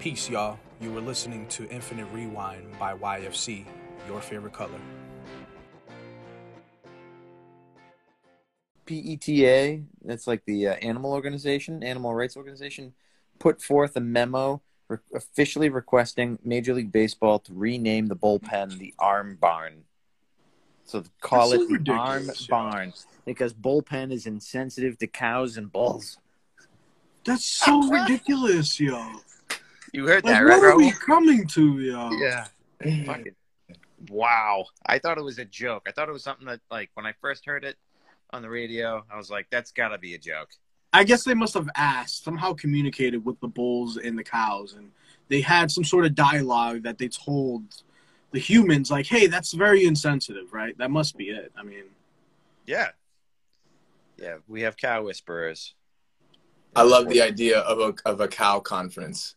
Peace, y'all. You were listening to Infinite Rewind by YFC, your favorite color. PETA, that's like the uh, animal organization, animal rights organization, put forth a memo re- officially requesting Major League Baseball to rename the bullpen the Arm Barn. So call That's it so the Arm ridiculous. Barn because bullpen is insensitive to cows and bulls. That's so ridiculous, yo. You heard Like, that, what right, are we coming to, yo? Yeah. Fucking wow. I thought it was a joke. I thought it was something that, like, when I first heard it on the radio, I was like, that's got to be a joke. I guess they must have asked, somehow communicated with the bulls and the cows, and they had some sort of dialogue that they told the humans, like, hey, that's very insensitive, right? That must be it. I mean, Yeah. Yeah, we have cow whisperers. I love the idea of a of a cow conference.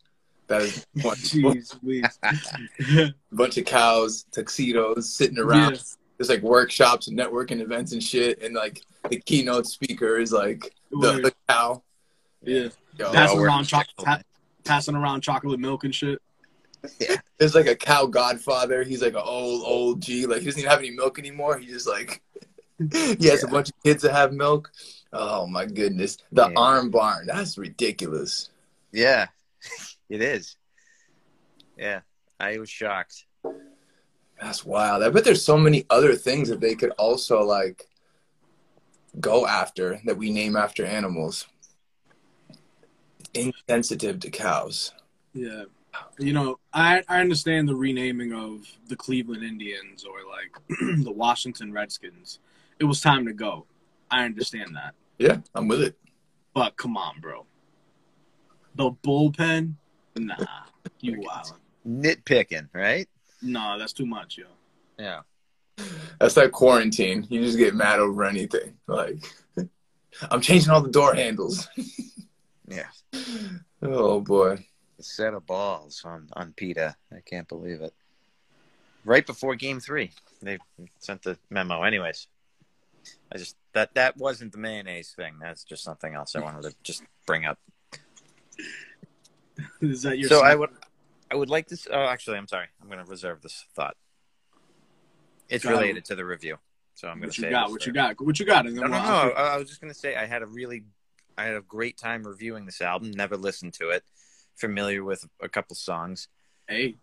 That is one, jeez, bunch of cows, tuxedos, sitting around. Yeah. There's like workshops and networking events and shit, and like the keynote speaker is like the, the cow. Yeah. Yo, passing around choc- pa- passing around chocolate milk and shit. Yeah. There's like a cow godfather. He's like an old old G. Like he doesn't even have any milk anymore. He just like he has a bunch of kids that have milk. Oh my goodness, the Yeah. arm barn. That's ridiculous. Yeah, it is. Yeah, I was shocked. That's wild. I bet there's so many other things that they could also like go after that we name after animals. Insensitive to cows. Yeah. You know, I, I understand the renaming of the Cleveland Indians or like the Washington Redskins. It was time to go. I understand that. Yeah, I'm with it. But come on, bro. The bullpen? Nah. You wild. Nitpicking, right? Nah, that's too much, yo. Yeah. That's like quarantine. You just get mad over anything. Like I'm changing all the door handles. Yeah. Oh boy. A set of balls on on PETA. I can't believe it. Right before Game Three, they sent the memo. Anyways, I just that that wasn't the mayonnaise thing. That's just something else I wanted to just bring up. Is that your so I would I would like this. Oh, actually, I'm sorry. I'm going to reserve this thought. It's Got it. related to the review, so I'm going what to you say got? What you got? What you got? And No, then no, no. I'll- I was just gonna say I had a really, I had a great time reviewing this album. Never listened to it. Familiar with a couple songs, Hey,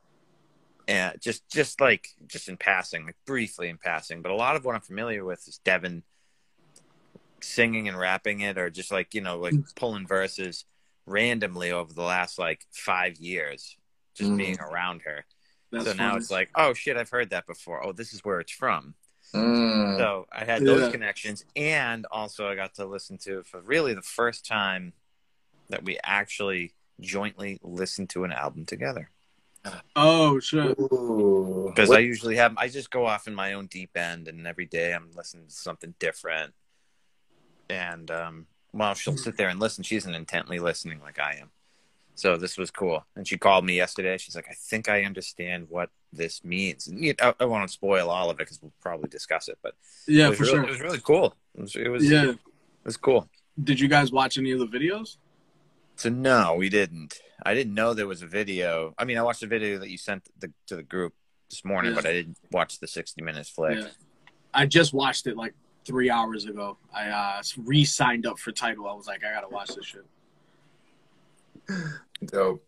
Yeah, just, just like, just in passing, like briefly in passing. But a lot of what I'm familiar with is Devin singing and rapping it, or just like you know, like hmm. pulling verses randomly over the last like five years, just Mhm. being around her. that's so now funny. it's like, oh shit, I've heard that before. Oh, this is where it's from. Mm. So I had those Yeah. connections, and also I got to listen to for really the first time that we actually jointly listened to an album together. Oh shit. Because I usually have, I just go off in my own deep end, and every day I'm listening to something different. And um, while she'll sit there and listen, She's isn't intently listening like I am. So this was cool. And she called me yesterday. She's like, I think I understand what this means. And, you know, I, I won't spoil all of it because we'll probably discuss it, but Yeah, it for really, sure. It was really cool. It was, it was, Yeah. it was cool. Did you guys watch any of the videos? So no, we didn't. I didn't know there was a video. I mean, I watched the video that you sent the, to the group this morning, Yeah. but I didn't watch the 60 minutes flick. Yeah. I just watched it like three hours ago. I uh, re-signed up for Tidal. I was like, I gotta watch this shit. Dope.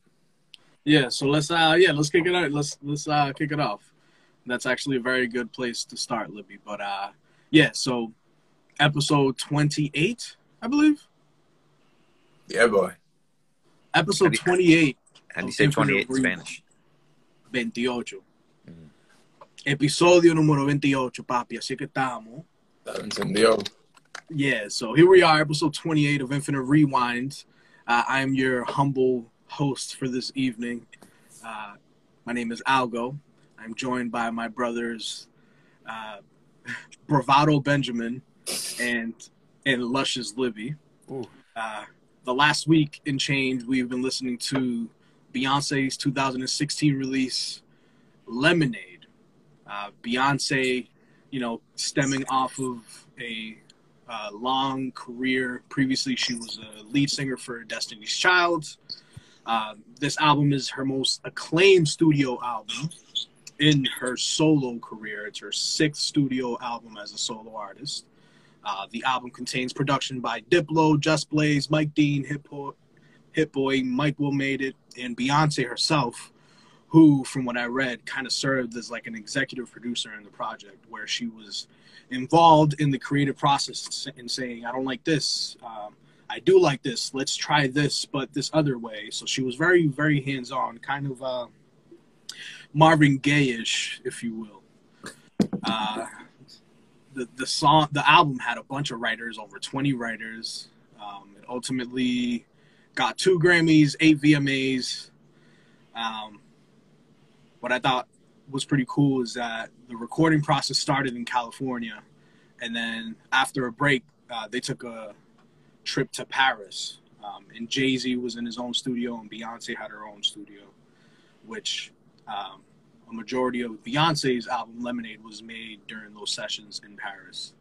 Yeah, so let's uh yeah, let's kick it out. Let's let's uh kick it off. That's actually a very good place to start, Libby. But uh yeah, so episode twenty eight, I believe. Yeah, boy. Episode How do you- twenty eight. How do you say 28 in Infinite Spanish? 28. Mhm. Episodio número 28, papi. Así que estamos. That encendió. Yeah, so here we are, episode 28 of Infinite Rewind. Uh, I'm your humble host for this evening. Uh, my name is Algo. I'm joined by my brothers, uh, Bravado Benjamin and and Luscious Libby. Uh, the last week in change, we've been listening to Beyonce's 2016 release, Lemonade. Uh, Beyonce, you know, stemming off of a uh, long career. Previously, she was a lead singer for Destiny's Child. Uh, this album is her most acclaimed studio album in her solo career. It's her sixth studio album as a solo artist. Uh, the album contains production by Diplo, Just Blaze, Mike Dean, Hit Boy, Mike Will Made It, and Beyonce herself, who, from what I read, kind of served as like an executive producer in the project, where she was involved in the creative process and saying, "I don't like this. Um, I do like this. Let's try this, but this other way." So she was very, very hands-on, kind of uh, Marvin Gayish, if you will. Uh, the the song, the album had a bunch of writers, over twenty writers. Um, it ultimately got two Grammys, eight VMAs. Um, what I thought was pretty cool is that the recording process started in California, and then after a break, uh, they took a trip to Paris. Um, and Jay Z was in his own studio, and Beyonce had her own studio, which um, a majority of Beyonce's album Lemonade was made during those sessions in Paris.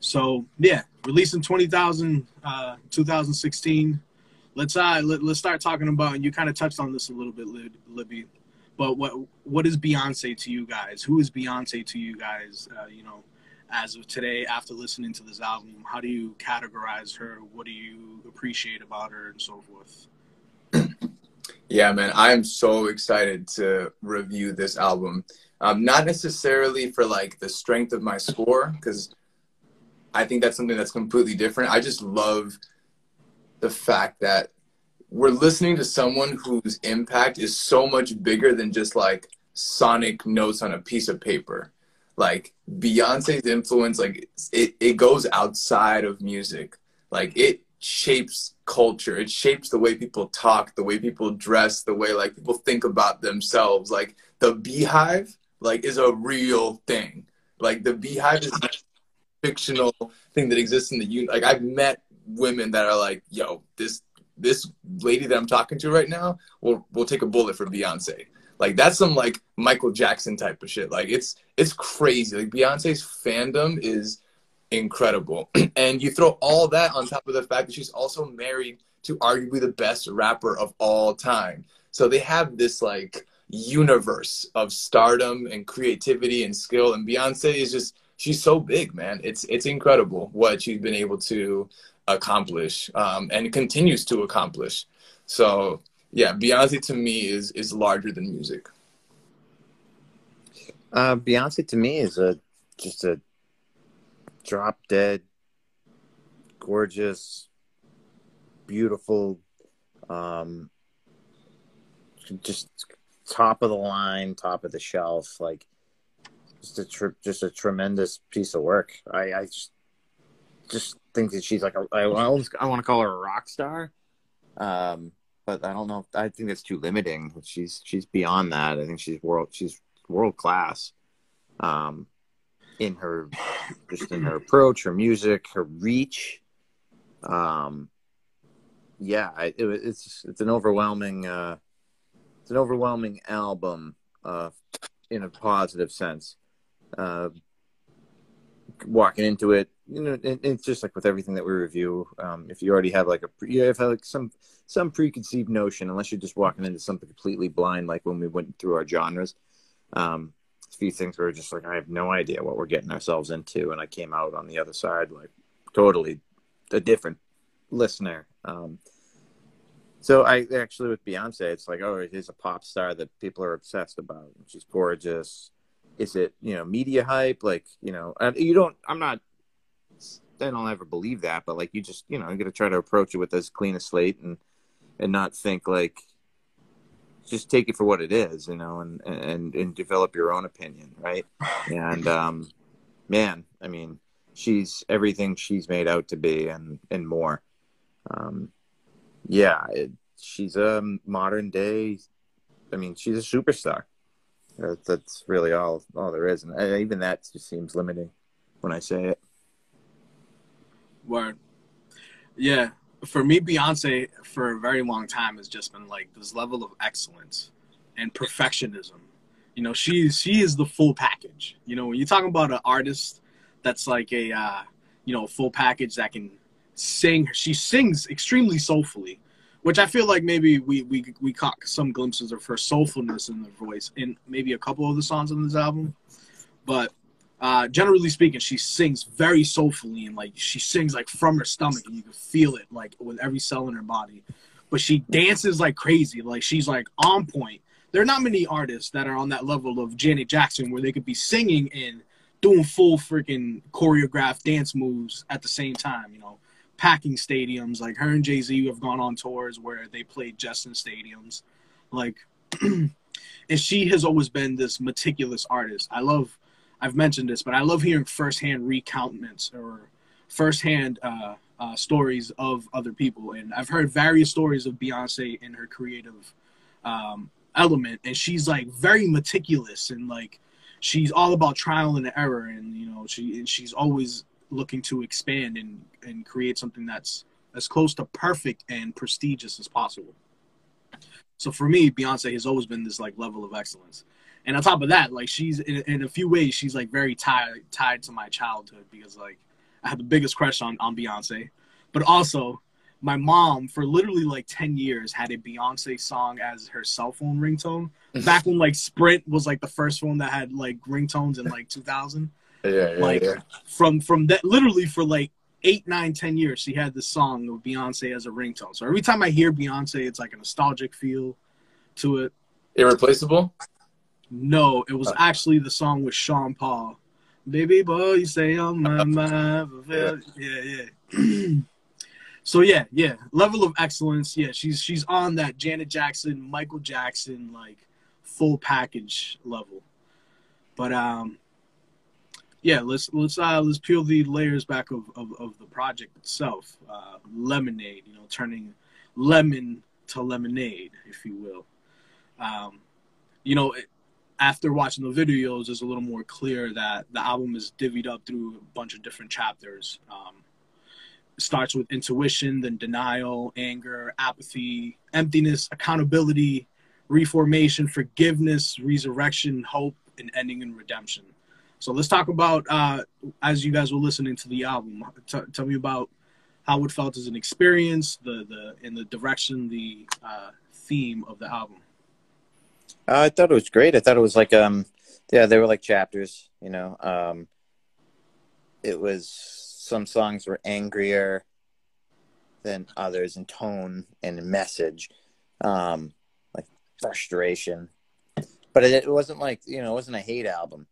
So yeah, released in 20,000, uh, 2016. Let's uh let, us start talking about and you kind of touched on this a little bit, Libby. But what what is Beyonce to you guys? Who is Beyonce to you guys? Uh, you know, as of today, after listening to this album, how do you categorize her? What do you appreciate about her, and so forth? Yeah, man, I am so excited to review this album. Um, not necessarily for like the strength of my score, because I think that's something that's completely different. I just love the fact that we're listening to someone whose impact is so much bigger than just like sonic notes on a piece of paper. Like Beyonce's influence, like it, it goes outside of music. Like it shapes culture. It shapes the way people talk, the way people dress, the way like people think about themselves. Like the Beyhive like is a real thing. Like the Beyhive is a fictional thing that exists in the union. Like I've met women that are like, yo, this this lady that I'm talking to right now will will take a bullet for Beyonce. Like that's some like Michael Jackson type of shit. Like it's it's crazy. Like Beyonce's fandom is incredible. and you throw all that on top of the fact that she's also married to arguably the best rapper of all time. So they have this like universe of stardom and creativity and skill and Beyonce is just she's so big, man. It's it's incredible what she's been able to accomplish um, and continues to accomplish. So yeah, Beyonce to me is is larger than music. Uh, Beyonce to me is a just a drop dead, gorgeous, beautiful, um, just top of the line, top of the shelf, like just a tri- just a tremendous piece of work. I, I just just think that she's like a, I, I I want to call her a rock star, um, but I don't know. I think that's too limiting. She's she's beyond that. I think she's world she's world class. Um, in her just in her approach, her music, her reach. Um, yeah, it, it's it's an overwhelming uh, it's an overwhelming album uh, in a positive sense. Uh, walking into it, you know, it, it's just like with everything that we review. Um, if you already have like a you have like some some preconceived notion, unless you're just walking into something completely blind, like when we went through our genres. Um, a few things were just like I have no idea what we're getting ourselves into, and I came out on the other side like totally a different listener. Um, so I actually with Beyonce, it's like oh, she's a pop star that people are obsessed about. She's gorgeous. Is it you know media hype? Like you know, you don't. I'm not. I don't ever believe that, but like you just you know, you got to try to approach it with as clean a slate and and not think like just take it for what it is, you know, and and and develop your own opinion, right? And um, man, I mean, she's everything she's made out to be, and and more. Um, yeah, it, she's a modern day. I mean, she's a superstar. That's really all all there is, and even that just seems limiting when I say it. Word. Yeah, for me, Beyonce for a very long time has just been like this level of excellence and perfectionism. You know, she she is the full package. You know, when you're talking about an artist that's like a uh, you know full package that can sing, she sings extremely soulfully, which I feel like maybe we we we caught some glimpses of her soulfulness in the voice in maybe a couple of the songs on this album, but uh, generally speaking, she sings very soulfully and like she sings like from her stomach, and you can feel it like with every cell in her body. But she dances like crazy, like she's like on point. There are not many artists that are on that level of Janet Jackson where they could be singing and doing full freaking choreographed dance moves at the same time. You know, packing stadiums. Like her and Jay Z have gone on tours where they played just in stadiums. Like, and she has always been this meticulous artist. I love I've mentioned this, but I love hearing firsthand recounts or firsthand uh, uh, stories of other people. And I've heard various stories of Beyonce in her creative um, element, and she's like very meticulous and like she's all about trial and error, and you know she and she's always looking to expand and and create something that's as close to perfect and prestigious as possible. So for me, Beyonce has always been this like level of excellence. And on top of that, like she's in, in a few ways, she's like very tied tied to my childhood because like I had the biggest crush on on Beyonce, but also my mom for literally like 10 years had a Beyonce song as her cell phone ringtone. Back when like Sprint was like the first one that had like ringtones in like 2000. Yeah, yeah, like yeah. from from that literally for like eight, nine, ten years, she had this song of Beyonce as a ringtone. So every time I hear Beyonce, it's like a nostalgic feel to it. Irreplaceable. No, it was actually the song with Sean Paul. Baby boy, you say on my mind. Yeah, yeah. so yeah, yeah. Level of excellence. Yeah, she's she's on that Janet Jackson, Michael Jackson, like full package level. But um yeah, let's let's uh let's peel the layers back of, of, of the project itself. Uh lemonade, you know, turning lemon to lemonade, if you will. Um, you know, it, after watching the videos, it's a little more clear that the album is divvied up through a bunch of different chapters. Um, starts with intuition, then denial, anger, apathy, emptiness, accountability, reformation, forgiveness, resurrection, hope, and ending in redemption. So let's talk about uh, as you guys were listening to the album. T- tell me about how it felt as an experience, the the in the direction, the uh, theme of the album. Uh, I thought it was great. I thought it was like um yeah, they were like chapters, you know. Um it was some songs were angrier than others in tone and message. Um like frustration. But it, it wasn't like, you know, it wasn't a hate album,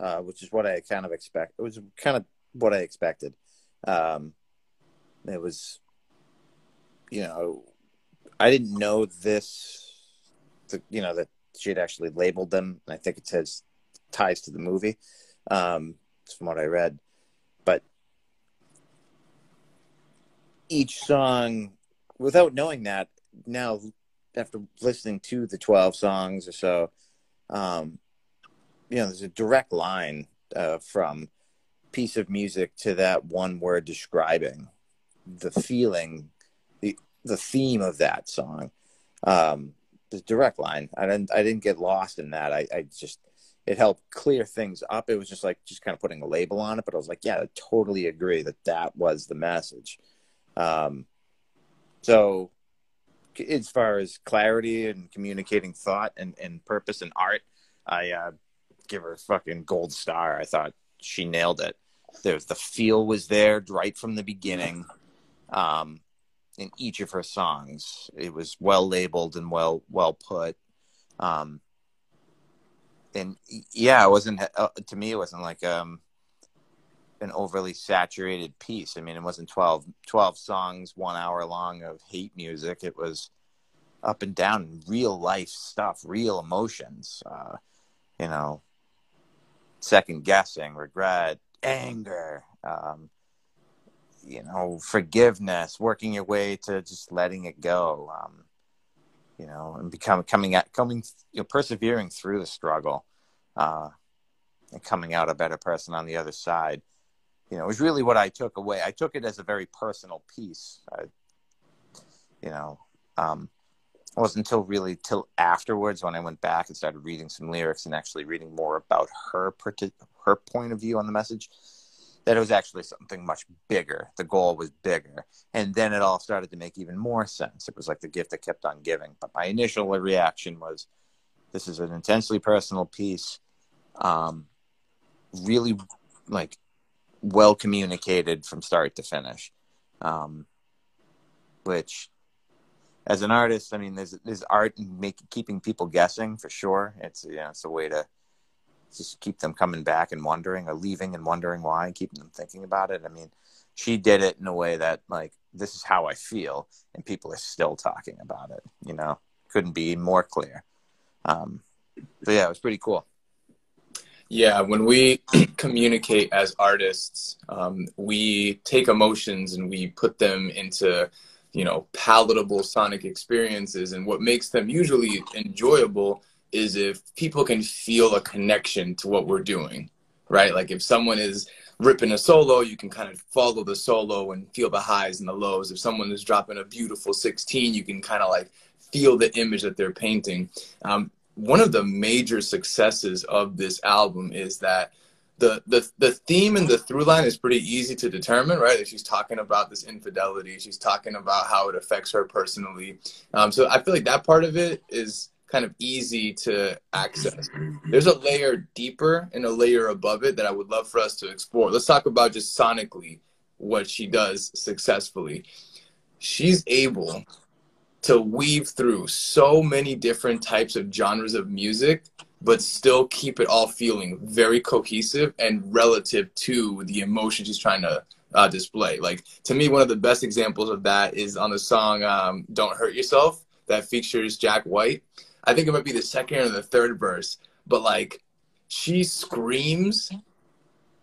uh, which is what I kind of expect. It was kind of what I expected. Um it was you know, I didn't know this you know that she had actually labeled them. I think it says ties to the movie, um, from what I read. But each song, without knowing that, now after listening to the twelve songs or so, um, you know, there's a direct line uh, from piece of music to that one word describing the feeling, the the theme of that song. Um, the direct line. I didn't I didn't get lost in that. I, I just it helped clear things up. It was just like just kind of putting a label on it, but I was like, yeah, I totally agree that that was the message. Um, so as far as clarity and communicating thought and, and purpose and art, I uh, give her a fucking gold star. I thought she nailed it. There was the feel was there right from the beginning. Um, in each of her songs. It was well labeled and well well put. Um, and yeah, it wasn't uh, to me. It wasn't like um, an overly saturated piece. I mean, it wasn't 12, 12 songs, one hour long of hate music. It was up and down, real life stuff, real emotions. Uh, you know, second guessing, regret, anger. Um, you know forgiveness working your way to just letting it go um you know and become coming at coming you know persevering through the struggle uh and coming out a better person on the other side you know was really what i took away i took it as a very personal piece I, you know um it wasn't until really till afterwards when i went back and started reading some lyrics and actually reading more about her her point of view on the message that it was actually something much bigger. The goal was bigger. And then it all started to make even more sense. It was like the gift that kept on giving. But my initial reaction was this is an intensely personal piece, um, really like well communicated from start to finish. Um, which, as an artist, I mean, there's there's art in make, keeping people guessing for sure. It's you know, it's a way to just keep them coming back and wondering or leaving and wondering why and keeping them thinking about it. I mean, she did it in a way that like this is how I feel and people are still talking about it, you know. Couldn't be more clear. Um but yeah, it was pretty cool. Yeah, when we communicate as artists, um, we take emotions and we put them into, you know, palatable sonic experiences. And what makes them usually enjoyable is if people can feel a connection to what we're doing, right? Like if someone is ripping a solo, you can kind of follow the solo and feel the highs and the lows. If someone is dropping a beautiful 16, you can kind of like feel the image that they're painting. Um, one of the major successes of this album is that the, the the theme and the through line is pretty easy to determine, right? she's talking about this infidelity, she's talking about how it affects her personally. Um, so I feel like that part of it is kind of easy to access. There's a layer deeper and a layer above it that I would love for us to explore. Let's talk about just sonically what she does successfully. She's able to weave through so many different types of genres of music but still keep it all feeling very cohesive and relative to the emotion she's trying to uh, display. Like to me, one of the best examples of that is on the song um, "Don't Hurt Yourself" that features Jack White. I think it might be the second or the third verse, but like she screams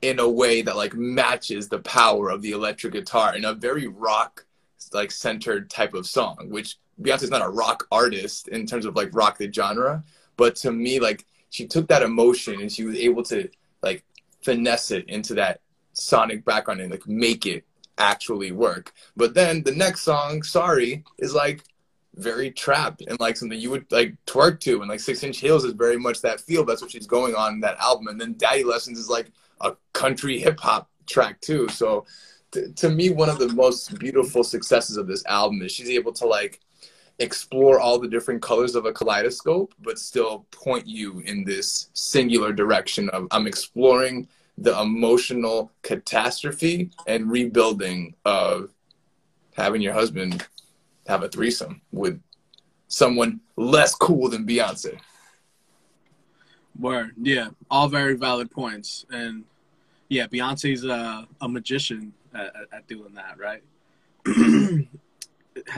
in a way that like matches the power of the electric guitar in a very rock like centered type of song, which Beyonce's not a rock artist in terms of like rock the genre, but to me like she took that emotion and she was able to like finesse it into that sonic background and like make it actually work. But then the next song, Sorry, is like very trapped and like something you would like twerk to. And like six inch heels is very much that feel. That's what she's going on in that album. And then daddy lessons is like a country hip hop track too. So to me one of the most beautiful successes of this album is she's able to like explore all the different colors of a kaleidoscope but still point you in this singular direction of i'm exploring the emotional catastrophe and rebuilding of having your husband have a threesome with someone less cool than Beyonce. Word, yeah, all very valid points, and yeah, Beyonce's a, a magician at, at doing that, right?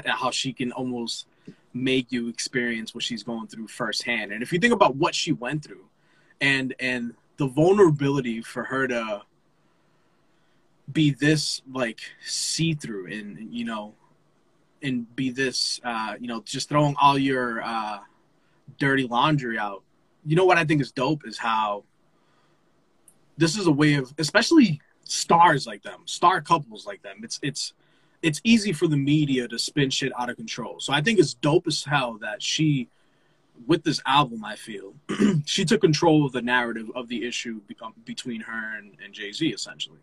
How she can almost make you experience what she's going through firsthand, and if you think about what she went through, and and the vulnerability for her to be this like see through and you know and be this, uh, you know, just throwing all your uh, dirty laundry out. You know what I think is dope is how this is a way of, especially stars like them, star couples like them. It's it's it's easy for the media to spin shit out of control. So I think it's dope as hell that she, with this album, I feel she took control of the narrative of the issue um, between her and, and Jay Z, essentially,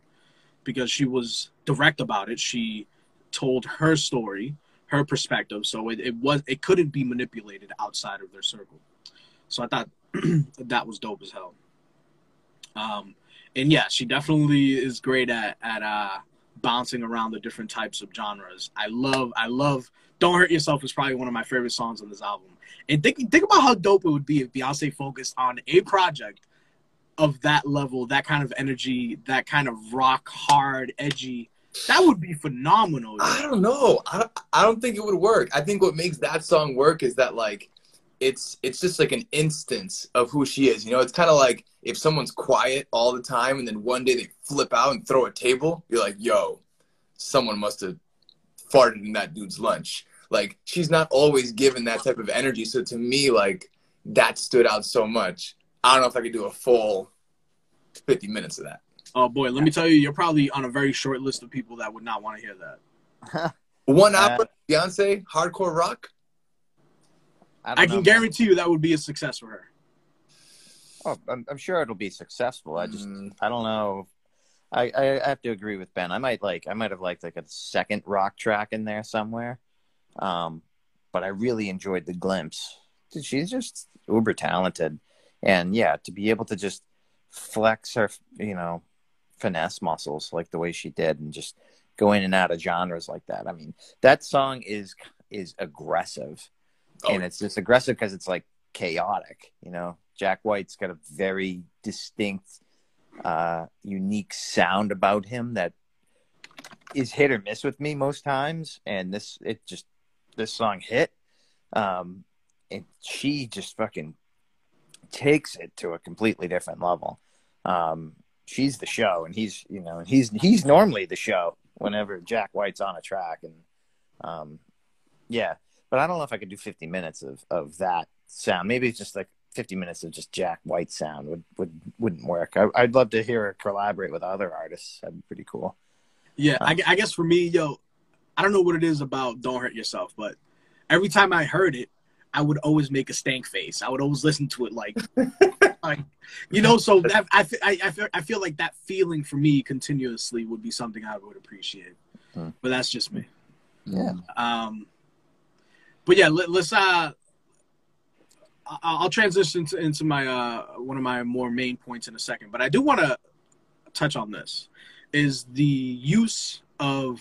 because she was direct about it. She told her story her perspective. So it, it was it couldn't be manipulated outside of their circle. So I thought that was dope as hell. Um, and yeah, she definitely is great at at uh, bouncing around the different types of genres. I love I love Don't Hurt Yourself is probably one of my favorite songs on this album. And think think about how dope it would be if Beyonce focused on a project of that level, that kind of energy, that kind of rock hard, edgy that would be phenomenal. I don't know. I I don't think it would work. I think what makes that song work is that like it's it's just like an instance of who she is. You know, it's kind of like if someone's quiet all the time and then one day they flip out and throw a table, you're like, "Yo, someone must have farted in that dude's lunch." Like she's not always given that type of energy. So to me, like that stood out so much. I don't know if I could do a full 50 minutes of that. Oh boy, let me tell you, you're probably on a very short list of people that would not want to hear that. One opera, uh, Beyonce, hardcore rock. I, I can know, guarantee man. you that would be a success for her. Oh, I'm, I'm sure it'll be successful. I just, mm. I don't know. I, I have to agree with Ben. I might like I might have liked like a second rock track in there somewhere, um, but I really enjoyed the glimpse. She's just uber talented, and yeah, to be able to just flex her, you know, finesse muscles like the way she did, and just go in and out of genres like that. I mean, that song is is aggressive, oh. and it's just aggressive because it's like chaotic. You know, Jack White's got a very distinct uh, unique sound about him that is hit or miss with me most times. And this, it just, this song hit. Um, and she just fucking takes it to a completely different level. Um, she's the show, and he's, you know, he's he's normally the show whenever Jack White's on a track, and um, yeah. But I don't know if I could do 50 minutes of of that sound. Maybe it's just like 50 minutes of just Jack White sound would, would, wouldn't work. I, would love to hear her collaborate with other artists. That'd be pretty cool. Yeah. Um, I, I guess for me, yo, I don't know what it is about Don't Hurt Yourself, but every time I heard it, I would always make a stank face. I would always listen to it like, like you know. So that, I, I, I, feel, I feel like that feeling for me continuously would be something I would appreciate. Hmm. But that's just me. Yeah. Um. But yeah, let, us uh I'll transition to, into my uh, one of my more main points in a second, but I do want to touch on this: is the use of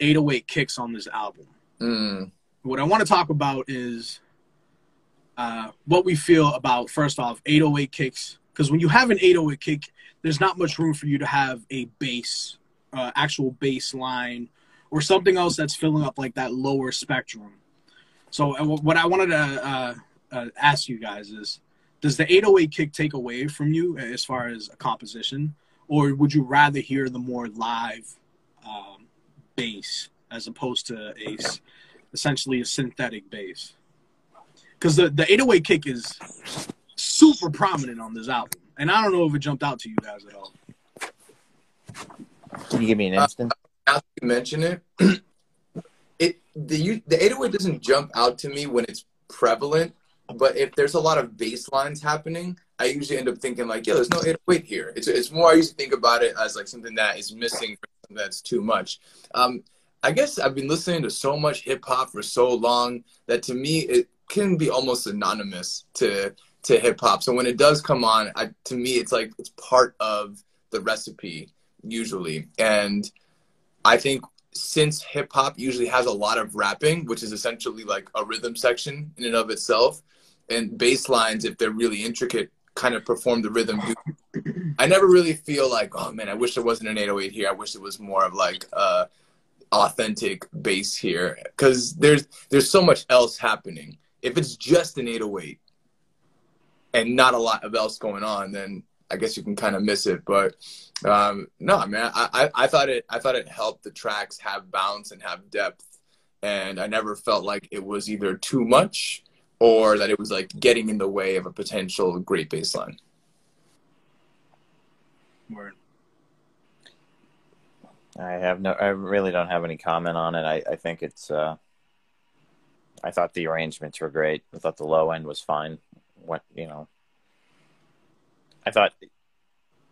808 kicks on this album. Mm. What I want to talk about is uh, what we feel about first off 808 kicks, because when you have an 808 kick, there's not much room for you to have a bass, uh, actual bass line, or something else that's filling up like that lower spectrum. So uh, what I wanted to uh, ask you guys is does the 808 kick take away from you as far as a composition? Or would you rather hear the more live um, bass as opposed to a essentially a synthetic bass? Because the, the 808 kick is super prominent on this album and i don't know if it jumped out to you guys at all. Can you give me an instant? uh, now you mention it it the the 808 doesn't jump out to me when it's prevalent but if there's a lot of bass lines happening, I usually end up thinking like, yo, there's no 808 here. It's it's more I used to think about it as like something that is missing, that's too much. Um, I guess I've been listening to so much hip hop for so long that to me it can be almost synonymous to to hip hop. So when it does come on, I, to me it's like it's part of the recipe usually. And I think since hip hop usually has a lot of rapping, which is essentially like a rhythm section in and of itself, and bass lines, if they're really intricate, kind of perform the rhythm. I never really feel like, oh man, I wish there wasn't an 808 here. I wish it was more of like uh, authentic bass here, because there's there's so much else happening. If it's just an 808 and not a lot of else going on, then I guess you can kind of miss it. But um, no, man, I, I, I thought it I thought it helped the tracks have bounce and have depth, and I never felt like it was either too much or that it was like getting in the way of a potential great baseline. Word. I have no. I really don't have any comment on it. I, I think it's. Uh, I thought the arrangements were great. I thought the low end was fine. What you know, I thought,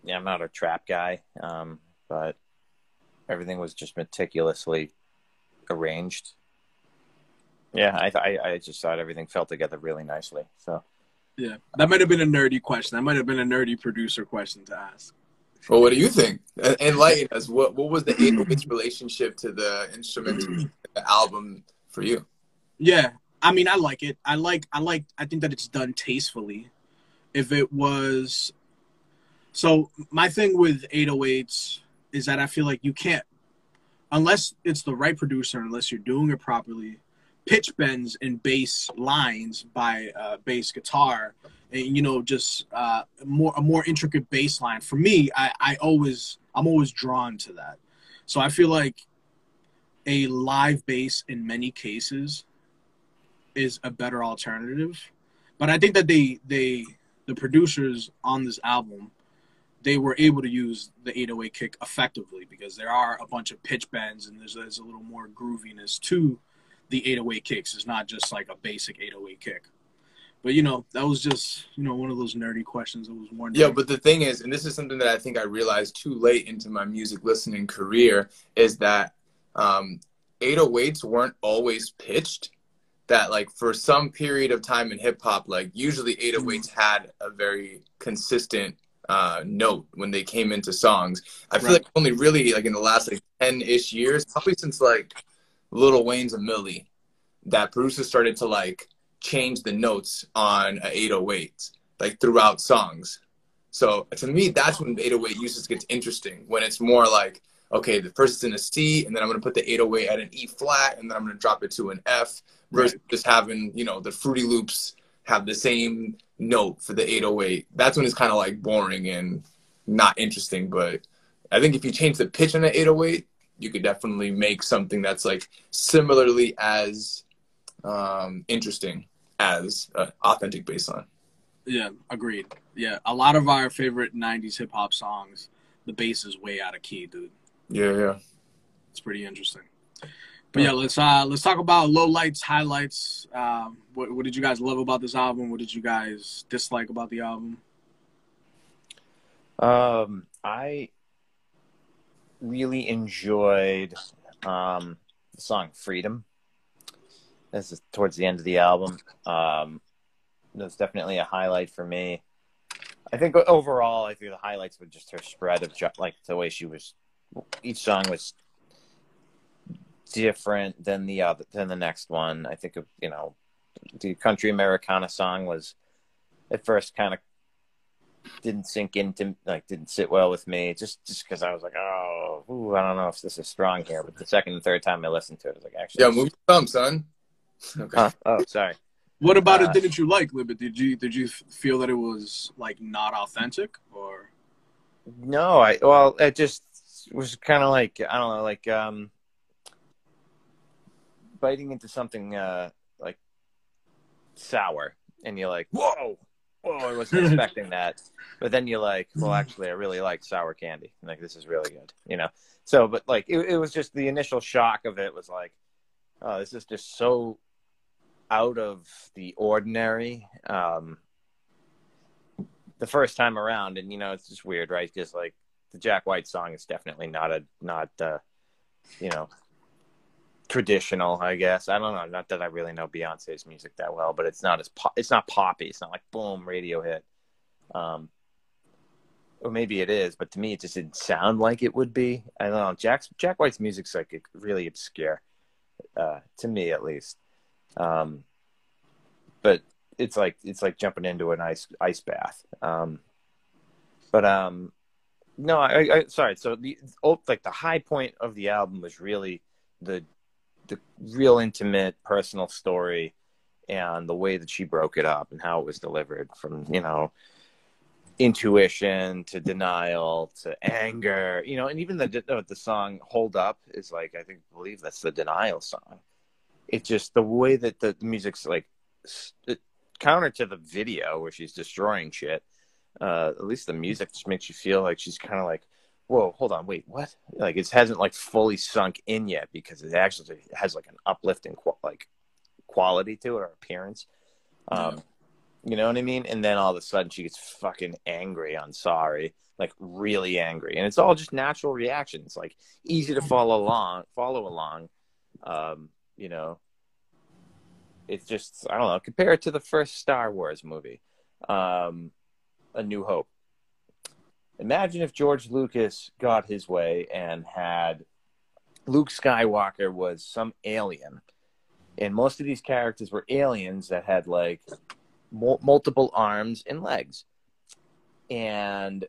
yeah, I'm not a trap guy, um, but everything was just meticulously arranged. Yeah, I, I, I just thought everything fell together really nicely. So, yeah, that might have been a nerdy question. That might have been a nerdy producer question to ask. Well, what do you think? Uh, enlighten us. What what was the 808's relationship to the instrument, mm. the album for you? Yeah, I mean, I like it. I like, I like, I think that it's done tastefully. If it was so my thing with 808s is that I feel like you can't, unless it's the right producer, unless you're doing it properly, pitch bends and bass lines by uh, bass guitar, and you know just uh, more a more intricate bass line. For me, I, I always I'm always drawn to that. So I feel like a live bass in many cases is a better alternative. But I think that they they the producers on this album they were able to use the 808 kick effectively because there are a bunch of pitch bends and there's, there's a little more grooviness to the 808 kicks. It's not just like a basic 808 kick. But you know, that was just you know one of those nerdy questions. I was wondering. Yeah, but the thing is, and this is something that I think I realized too late into my music listening career, is that um, 808s weren't always pitched. That like for some period of time in hip hop, like usually 808s had a very consistent uh, note when they came into songs. I feel right. like only really like in the last like 10 ish years, probably since like Lil Wayne's a Milli, that producers started to like change the notes on a 808 like throughout songs. So to me, that's when 808 usage gets interesting. When it's more like, okay, the first is in a C, and then I'm gonna put the 808 at an E flat, and then I'm gonna drop it to an F, versus right. just having you know the Fruity Loops have the same note for the 808. That's when it's kind of like boring and not interesting. But I think if you change the pitch on the 808, you could definitely make something that's like similarly as um, interesting as an authentic bass line. Yeah, agreed. Yeah, a lot of our favorite '90s hip hop songs, the bass is way out of key, dude. Yeah, yeah. It's pretty interesting. But yeah, let's uh let's talk about low lights, highlights. Um, what what did you guys love about this album? What did you guys dislike about the album? Um, I really enjoyed um the song "Freedom." This is towards the end of the album. Um, that's definitely a highlight for me. I think overall, I think the highlights were just her spread of like the way she was. Each song was different than the other than the next one. I think of you know, the country Americana song was at first kind of didn't sink into like didn't sit well with me just just because I was like oh ooh, I don't know if this is strong here but the second and third time I listened to it I was like actually yeah move your thumb son Okay. oh, sorry. What about uh, it? Didn't you like Libby? Did you did you feel that it was like not authentic or? No, I well, it just was kind of like I don't know, like um, biting into something uh like sour, and you're like, whoa, whoa, I wasn't expecting that. But then you're like, well, actually, I really like sour candy. Like this is really good, you know. So, but like it, it was just the initial shock of it was like, oh, this is just so out of the ordinary um, the first time around, and you know it's just weird, right? Because like the Jack White song is definitely not a not uh, you know traditional, I guess. I don't know. Not that I really know Beyonce's music that well, but it's not as po- it's not poppy. It's not like boom radio hit. Um, or maybe it is, but to me, it just didn't sound like it would be. I don't know. Jack's Jack White's music's like really obscure, uh, to me at least. Um, but it's like it's like jumping into an ice ice bath. Um, but um, no, I, I sorry. So the like the high point of the album was really the the real intimate personal story and the way that she broke it up and how it was delivered from you know intuition to denial to anger you know and even the the song hold up is like i think believe that's the denial song it's just the way that the music's like counter to the video where she's destroying shit. Uh, at least the music just makes you feel like she's kind of like, whoa, hold on, wait, what? Like it hasn't like fully sunk in yet because it actually has like an uplifting like quality to it or appearance. Um, yeah. You know what I mean? And then all of a sudden she gets fucking angry on sorry, like really angry, and it's all just natural reactions, like easy to follow along, follow along. Um, you know, it's just I don't know. Compare it to the first Star Wars movie, um, A New Hope. Imagine if George Lucas got his way and had Luke Skywalker was some alien, and most of these characters were aliens that had like multiple arms and legs, and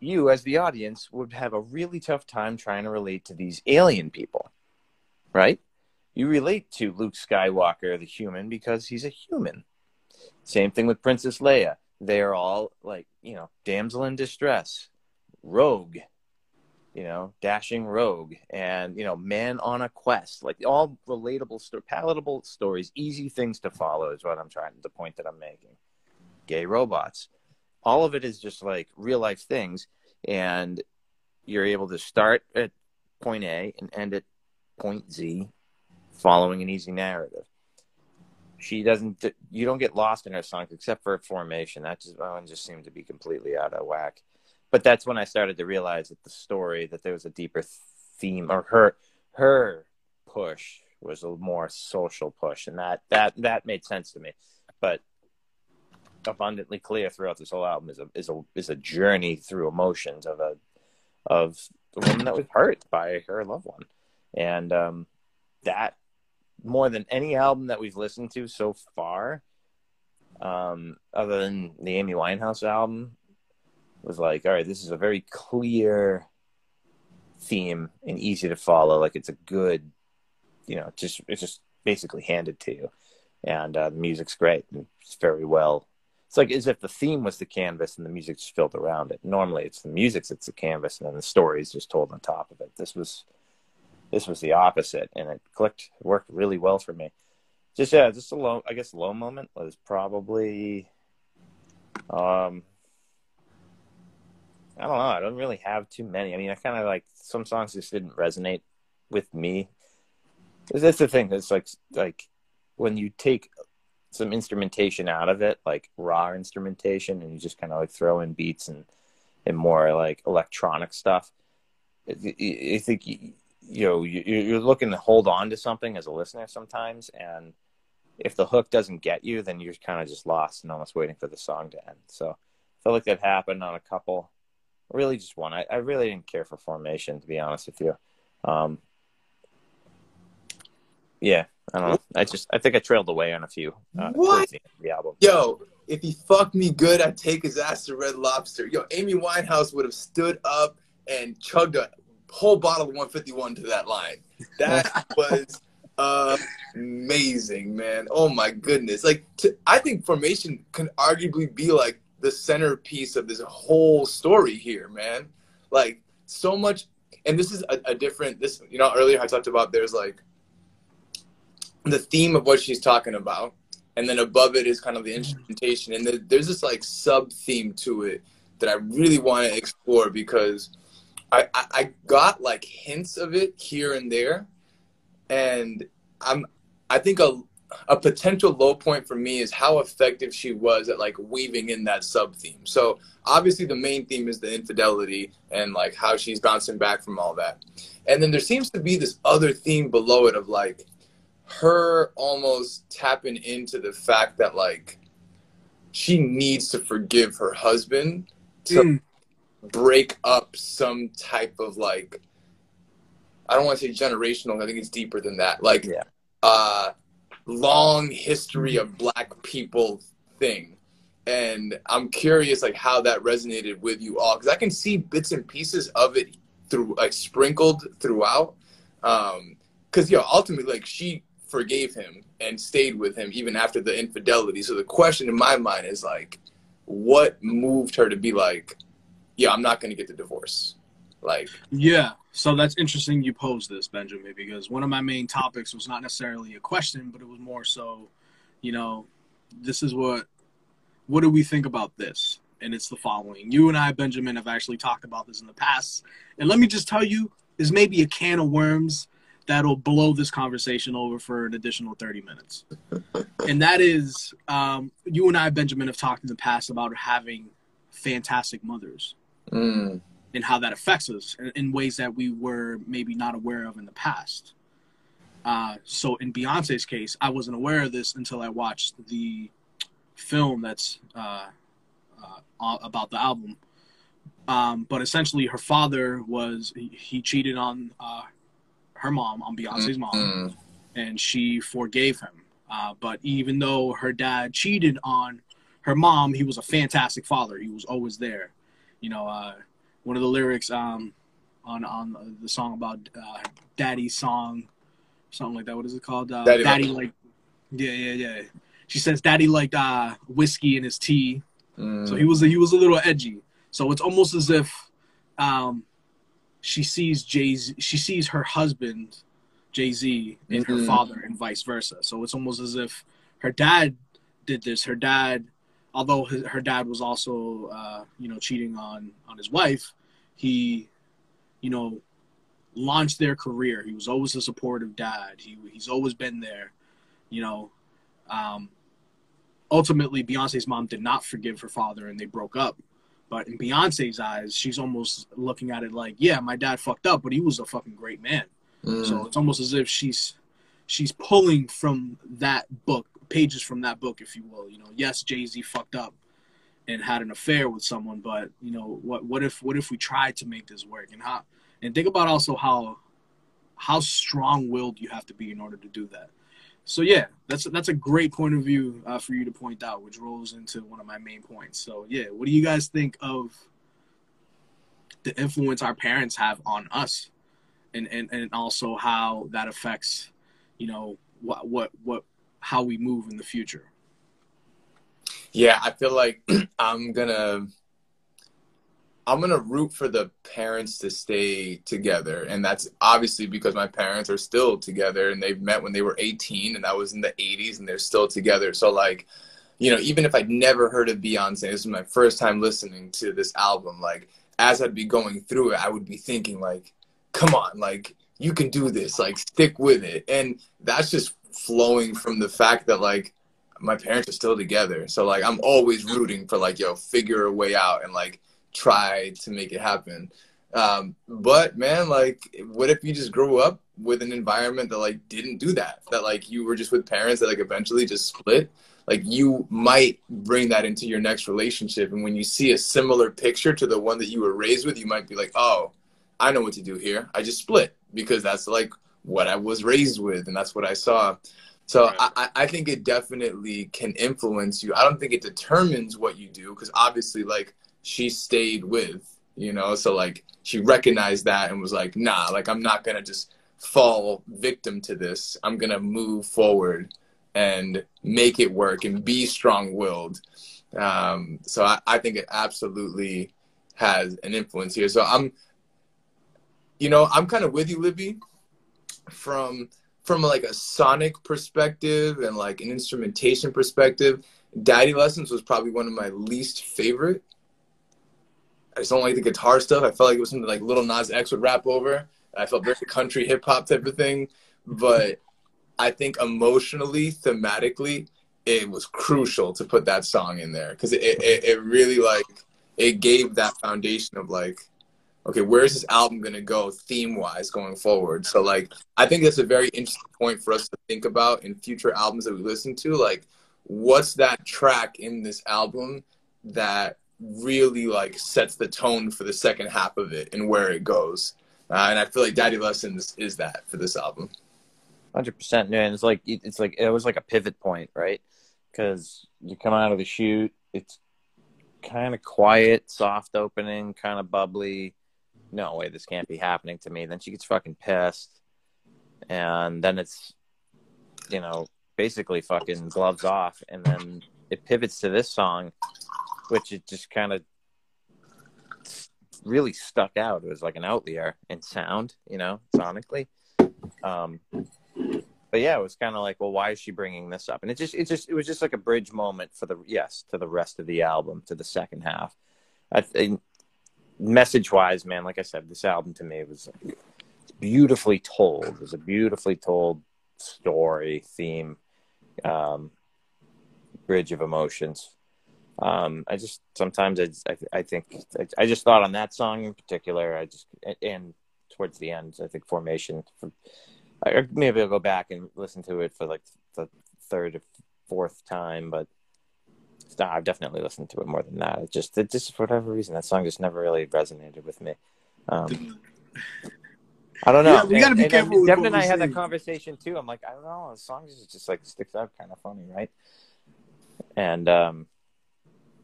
you as the audience would have a really tough time trying to relate to these alien people, right? you relate to Luke Skywalker, the human, because he's a human. Same thing with Princess Leia. They're all like, you know, damsel in distress, rogue, you know, dashing rogue, and, you know, man on a quest. Like all relatable, palatable stories, easy things to follow is what I'm trying, the point that I'm making. Gay robots. All of it is just like real life things. And you're able to start at point A and end at point Z following an easy narrative. She doesn't. You don't get lost in her songs except for formation. That just that one just seemed to be completely out of whack. But that's when I started to realize that the story that there was a deeper theme, or her her push was a more social push, and that that that made sense to me. But abundantly clear throughout this whole album is a is a is a journey through emotions of a of the woman that was hurt by her loved one, and um, that more than any album that we've listened to so far, um, other than the Amy Winehouse album, was like, all right, this is a very clear theme and easy to follow. Like it's a good, you know, just it's just basically handed to you, and uh, the music's great and it's very well. It's like as if the theme was the canvas and the music's filled around it. Normally, it's the music that's the canvas, and then the story is just told on top of it. This was this was the opposite, and it clicked, it worked really well for me. Just yeah, just a low. I guess low moment was probably, um, I don't know. I don't really have too many. I mean, I kind of like some songs just didn't resonate with me. That's the thing. It's like like when you take some instrumentation out of it, like raw instrumentation, and you just kind of like throw in beats and and more like electronic stuff. I think you know you're looking to hold on to something as a listener sometimes and if the hook doesn't get you then you're kind of just lost and almost waiting for the song to end. So i felt like that happened on a couple. Really just one. I, I really didn't care for formation to be honest with you. Um, yeah i don't know. I just i think i trailed away on a few uh, what? the, the album. Yo if he fucked me good i'd take his ass to red lobster. Yo amy winehouse would have stood up and chugged a whole bottle of 151 to that line. That was amazing, man. Oh my goodness. Like, to, I think formation can arguably be like the centerpiece of this whole story here, man. Like, so much. And this is a, a different, this, you know, earlier I talked about there's like the theme of what she's talking about. And then above it is kind of the mm-hmm. instrumentation. And the, there's this like sub theme to it that I really want to explore because I, I, got like hints of it here and there, and I'm I think a a potential low point for me is how effective she was at like weaving in that sub theme. So obviously the main theme is the infidelity and like how she's bouncing back from all that. And then there seems to be this other theme below it of like her almost tapping into the fact that like she needs to forgive her husband to mm break up some type of like I don't want to say generational. I think it's deeper than that. Like, yeah. uh, long history of black people thing, and I'm curious like how that resonated with you all because I can see bits and pieces of it through like sprinkled throughout. Um, because yeah, ultimately like she forgave him and stayed with him even after the infidelity. So the question in my mind is like, what moved her to be like, yeah, I'm not going to get the divorce. Like, yeah. So that's interesting you posed this, Benjamin, because one of my main topics was not necessarily a question, but it was more so, you know, this is what, what do we think about this? And it's the following. You and I, Benjamin, have actually talked about this in the past. And let me just tell you, is maybe a can of worms that'll blow this conversation over for an additional 30 minutes. and that is, um, you and I, Benjamin, have talked in the past about having fantastic mothers mm. and how that affects us in, in, ways that we were maybe not aware of in the past. Uh, so in Beyonce's case, I wasn't aware of this until I watched the film that's uh, uh, about the album. Um, but essentially, her father was he, he cheated on uh, her mom, on Beyonce's mom, mm-hmm. and she forgave him. Uh, but even though her dad cheated on her mom, he was a fantastic father. He was always there you know, uh, one of the lyrics um, on on the song about uh, Daddy's song, something like that. What is it called? Uh, Daddy, Daddy like, yeah, yeah, yeah. She says Daddy liked uh, whiskey in his tea, mm. so he was he was a little edgy. So it's almost as if um, she sees Jay she sees her husband Jay Z in mm-hmm. her father, and vice versa. So it's almost as if her dad did this. Her dad although his, her dad was also uh, you know cheating on on his wife, he you know launched their career. He was always a supportive dad. He he's always been there, you know. Um, ultimately, Beyonce's mom did not forgive her father, and they broke up. But in Beyonce's eyes, she's almost looking at it like, yeah, my dad fucked up, but he was a fucking great man. Mm. So it's almost as if she's she's pulling from that book, pages from that book, if you will. You know, yes, Jay Z fucked up and had an affair with someone, but you know, what what if what if we tried to make this work? And how and think about also how how strong willed you have to be in order to do that. So yeah, that's that's a great point of view uh, for you to point out, which rolls into one of my main points. So yeah, what do you guys think of the influence our parents have on us, and and, and also how that affects, you know, what what what how we move in the future? Yeah, I feel like I'm gonna I'm gonna root for the parents to stay together, and that's obviously because my parents are still together, and they've met when they were 18, and that was in the 80s, and they're still together. So like, you know, even if I'd never heard of Beyonce, this is my first time listening to this album. Like, as I'd be going through it, I would be thinking like, come on, like you can do this, like stick with it, and that's just flowing from the fact that like my parents are still together. So like, I'm always rooting for like, yo, figure a way out, and like try to make it happen. Um, but man, like, what if you just grew up with an environment that like didn't do that? That like you were just with parents that like eventually just split. Like you might bring that into your next relationship, and when you see a similar picture to the one that you were raised with, you might be like, oh, I know what to do here. I just split because that's like what I was raised with, and that's what I saw. So Right. I, I think it definitely can influence you. I don't think it determines what you do because obviously, like she stayed with, you know, so like she recognized that and was like, nah, like I'm not gonna just fall victim to this. I'm gonna move forward and make it work and be strong willed. Um, so I, I think it absolutely has an influence here. So I'm, you know, I'm kind of with you, Libby, from from like a sonic perspective and like an instrumentation perspective. Daddy Lessons was probably one of my least favorite. I just don't like the guitar stuff. I felt like it was something like Lil Nas X would rap over. I felt very country hip hop type of thing. But I think emotionally, thematically, it was crucial to put that song in there because it, it, it really like it gave that foundation of like okay where's this album going to go theme wise going forward so like i think that's a very interesting point for us to think about in future albums that we listen to like what's that track in this album that really like sets the tone for the second half of it and where it goes uh, and i feel like daddy lessons is that for this album Hundred percent, man. It's like it's like it was like a pivot point, right? Because you come out of the shoot, it's kind of quiet, soft opening, kind of bubbly. No way, this can't be happening to me. Then she gets fucking pissed, and then it's, you know, basically fucking gloves off, and then it pivots to this song, which it just kind of really stuck out. It was like an outlier in sound, you know, sonically. Um, but yeah, it was kind of like, well, why is she bringing this up? And it just, it just, it was just like a bridge moment for the yes to the rest of the album to the second half. I think message wise, man, like I said, this album to me was beautifully told. It was a beautifully told story, theme, um, bridge of emotions. Um, I just sometimes I, I, I think I, I just thought on that song in particular. I just and towards the end, I think formation. For, maybe I'll go back and listen to it for like the third or fourth time, but no, I've definitely listened to it more than that. It just, it just for whatever reason, that song just never really resonated with me. Um, I don't know. Yeah, we gotta be and, careful And with Devin and I had that conversation too. I'm like, I don't know, the song just, just like sticks out, kind of funny, right? And um,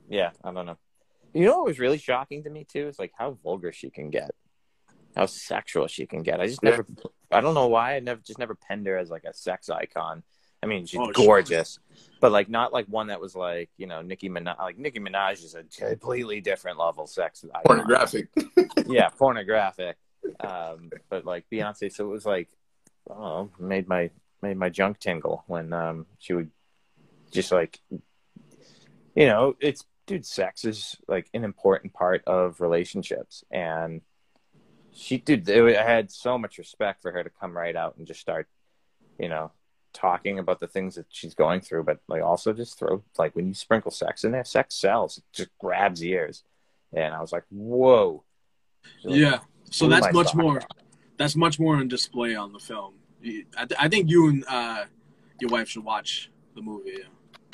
yeah, I don't know. You know what was really shocking to me too is like how vulgar she can get, how sexual she can get. I just Yeah. never, I don't know why I never just never penned her as like a sex icon. I mean, she's Oh, gorgeous, but like not like one that was like you know Nicki Minaj. Like Nicki Minaj is a completely different level sex pornographic yeah, pornographic. Um, but like Beyonce, so it was like, oh, made my made my junk tingle when um she would just like, you know, it's dude, sex is like an important part of relationships, and she dude, it, I had so much respect for her to come right out and just start, you know, talking about the things that she's going through, but like also just throw like when you sprinkle sex in there, sex sells. It just grabs ears, and I was like, whoa. Like, yeah. So that's much more. off. That's much more on display on the film. I, th- I think you and uh, your wife should watch the movie. Yeah.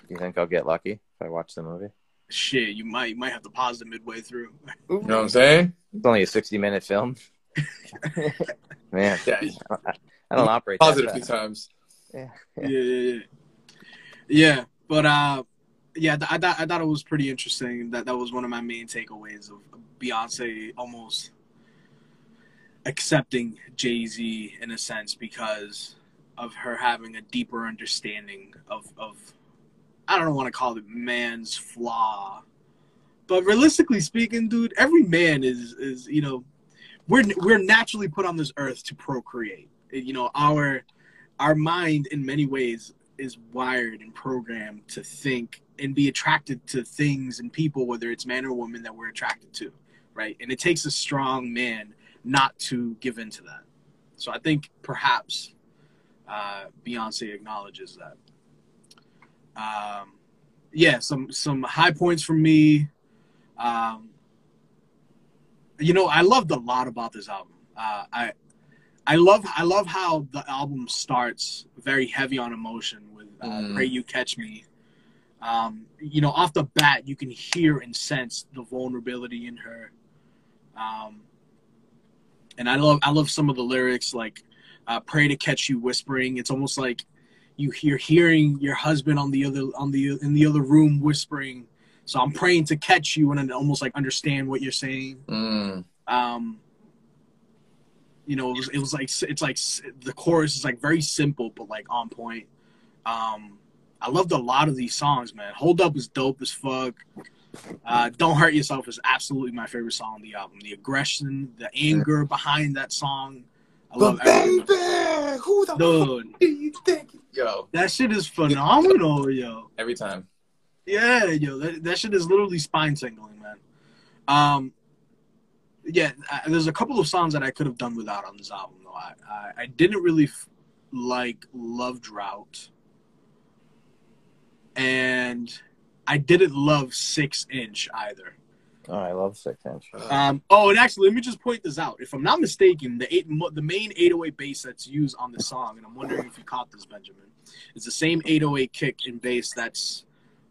You think I'll get lucky if I watch the movie? Shit, you might you might have to pause it midway through. You know what I'm saying? It's only a sixty-minute film. Man, Yeah. I, I don't operate. that Pause it a few times. Yeah, yeah, yeah. Yeah, but uh, yeah, I thought I thought it was pretty interesting. That that was one of my main takeaways of Beyonce almost accepting Jay Z in a sense because of her having a deeper understanding of of I don't want to call it man's flaw, but realistically speaking, dude, every man is is you know we're we're naturally put on this earth to procreate. You know our our mind in many ways is wired and programmed to think and be attracted to things and people, whether it's man or woman that we're attracted to, right? And it takes a strong man not to give in to that. So I think perhaps uh, Beyonce acknowledges that. Um, yeah, some some high points from me. Um, you know, I loved a lot about this album. Uh, I I love I love how the album starts very heavy on emotion with uh, Mm. "Pray You Catch Me." Um, you know, off the bat, you can hear and sense the vulnerability in her. Um, and I love I love some of the lyrics like uh, "Pray to catch you whispering." It's almost like you hear hearing your husband on the other on the in the other room whispering. So I'm praying to catch you and almost like understand what you're saying Mm. um you know it was it was like it's like the chorus is like very simple but like on point. Um i loved a lot of these songs man. Hold up is dope as fuck. Uh don't hurt yourself is absolutely my favorite song on the album. The aggression the anger behind that song. I love But everything baby, who the fuck dude. do you think? Yo, that shit is phenomenal yo. Every time. Yeah, yo, that, that shit is literally spine tingling, man. Um, yeah, I, there's a couple of songs that I could have done without on this album, though. I I, I didn't really f- like Love Drought, and I didn't love Six Inch either. Oh, I love Six Inch. Um, oh, and actually, let me just point this out. If I'm not mistaken, the eight, mo- the main 808 bass that's used on the song, and I'm wondering if you caught this, Benjamin, is the same 808 kick and bass that's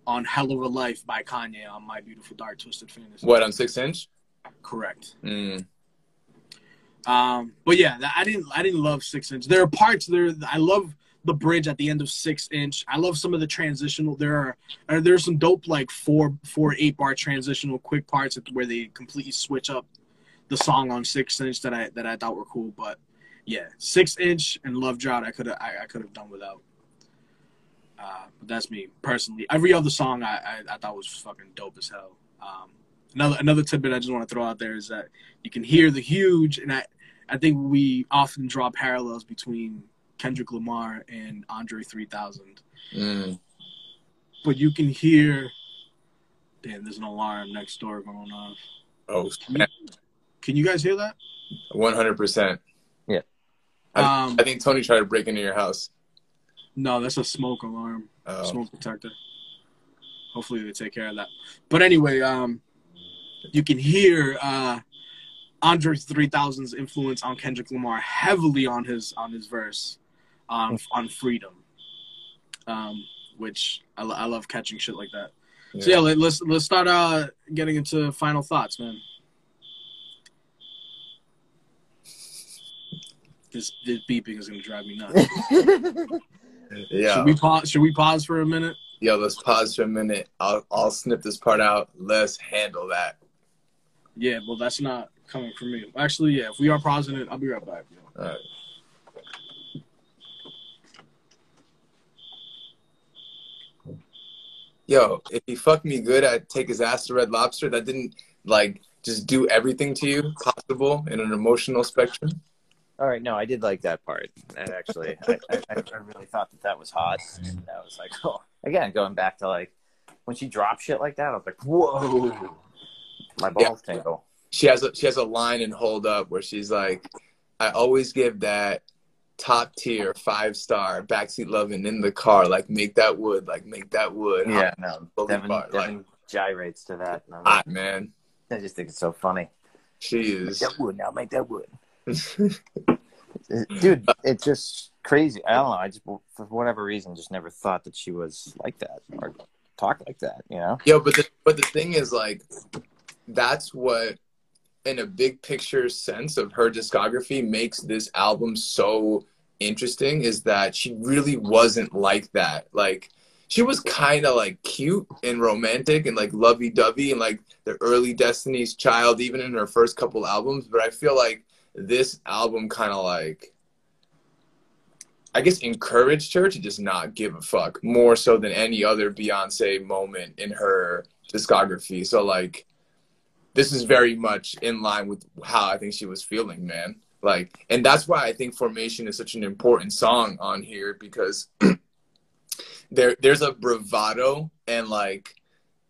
on "Hell of a Life" by Kanye on "My Beautiful Dark Twisted Fantasy." What on six inch? Correct. Mm. Um, but yeah, I didn't I didn't love Six Inch. There are parts there. I love the bridge at the end of Six Inch. I love some of the transitional. There are uh, there's some dope like four four eight bar transitional quick parts where they completely switch up the song on Six Inch that I that I thought were cool. But yeah, Six Inch and Love Drought I could have I, I could have done without. Uh, but that's me personally. Every other song I, I, I thought was fucking dope as hell. Um, another another tidbit I just want to throw out there is that you can hear the huge, and I I think we often draw parallels between Kendrick Lamar and Andre 3000, Mm. but you can hear. Damn, there's an alarm next door going off. Oh, Can you guys hear that? one hundred percent. Yeah. I, Um, I think Tony tried to break into your house. no, that's a smoke alarm. Oh. smoke detector. Hopefully they take care of that. But anyway, um, you can hear uh, Andre 3000's influence on Kendrick Lamar heavily on his on his verse on on Freedom, um, which I, I love catching shit like that. So yeah, let, let's let's start uh, getting into final thoughts, man. This, this beeping is gonna drive me nuts. yeah. Should we pause? Should we pause for a minute? Yo, let's pause for a minute. I'll I'll snip this part out. Let's handle that. Yeah, well, that's not coming from me. Actually, yeah, if we are pausing it, I'll be right back. Yo. All right. Yo, if he fucked me good, I'd take his ass to Red Lobster. That didn't like just do everything to you possible in an emotional spectrum. All right, no, I did like that part. And actually, I, I, I really thought that that was hot. And I was like, oh, again, going back to like when she dropped shit like that, I was like, whoa, my balls tingle. She has a she has a line in Hold Up where she's like, "I always give that top tier, five star, backseat loving in the car. Like make that wood, like make that wood. Yeah, no, Holy Devin, like- gyrates to that. I'm Hot man. I just think it's so funny. She is. That wood now, make that wood, dude. It's just crazy. I don't know. I just for whatever reason just never thought that she was like that or talk like that. You know? yeah but the but the thing is, like, that's what, in a big picture sense of her discography, makes this album so interesting. Is that she really wasn't like that. Like, she was kind of like cute and romantic and like lovey dovey and like the early Destiny's Child, even in her first couple albums. But I feel like this album kind of like. I guess encouraged her to just not give a fuck more so than any other Beyonce moment in her discography. So like this is very much in line with how I think she was feeling, man. Like and that's why I think Formation is such an important song on here because there there's a bravado and like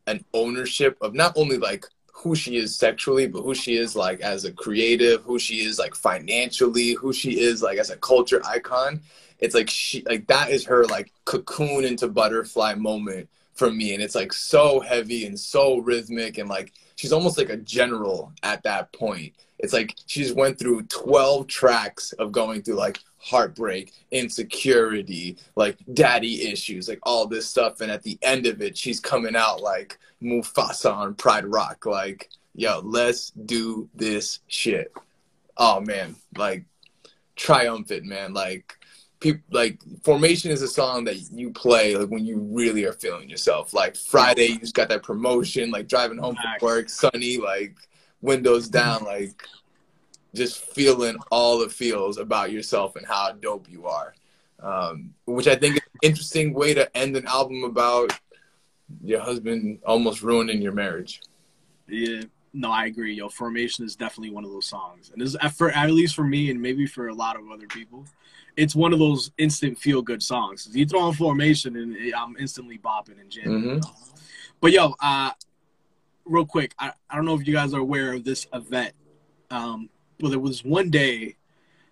an ownership of not only like who she is sexually, but who she is like as a creative, who she is like financially, who she is like as a culture icon. It's like she like that is her like cocoon into butterfly moment for me. And it's like so heavy and so rhythmic and like she's almost like a general at that point. It's like she's went through 12 tracks of going through like heartbreak, insecurity, like daddy issues, like all this stuff. And at the end of it, she's coming out like Mufasa on Pride Rock. Like, yo, let's do this shit. Oh man, like triumphant, man. Like people like formation is a song that you play like when you really are feeling yourself. Like Friday, you just got that promotion, like driving home from work, sunny, like windows down, like just feeling all the feels about yourself and how dope you are. Um, which I think is an interesting way to end an album about your husband almost ruining your marriage. Yeah, no, I agree. Yo, Formation is definitely one of those songs, and this for at least for me, and maybe for a lot of other people, it's one of those instant feel good songs. You throw on Formation, and I'm instantly bopping and jamming. But yo, uh, real quick, I, I don't know if you guys are aware of this event, um, but there was one day,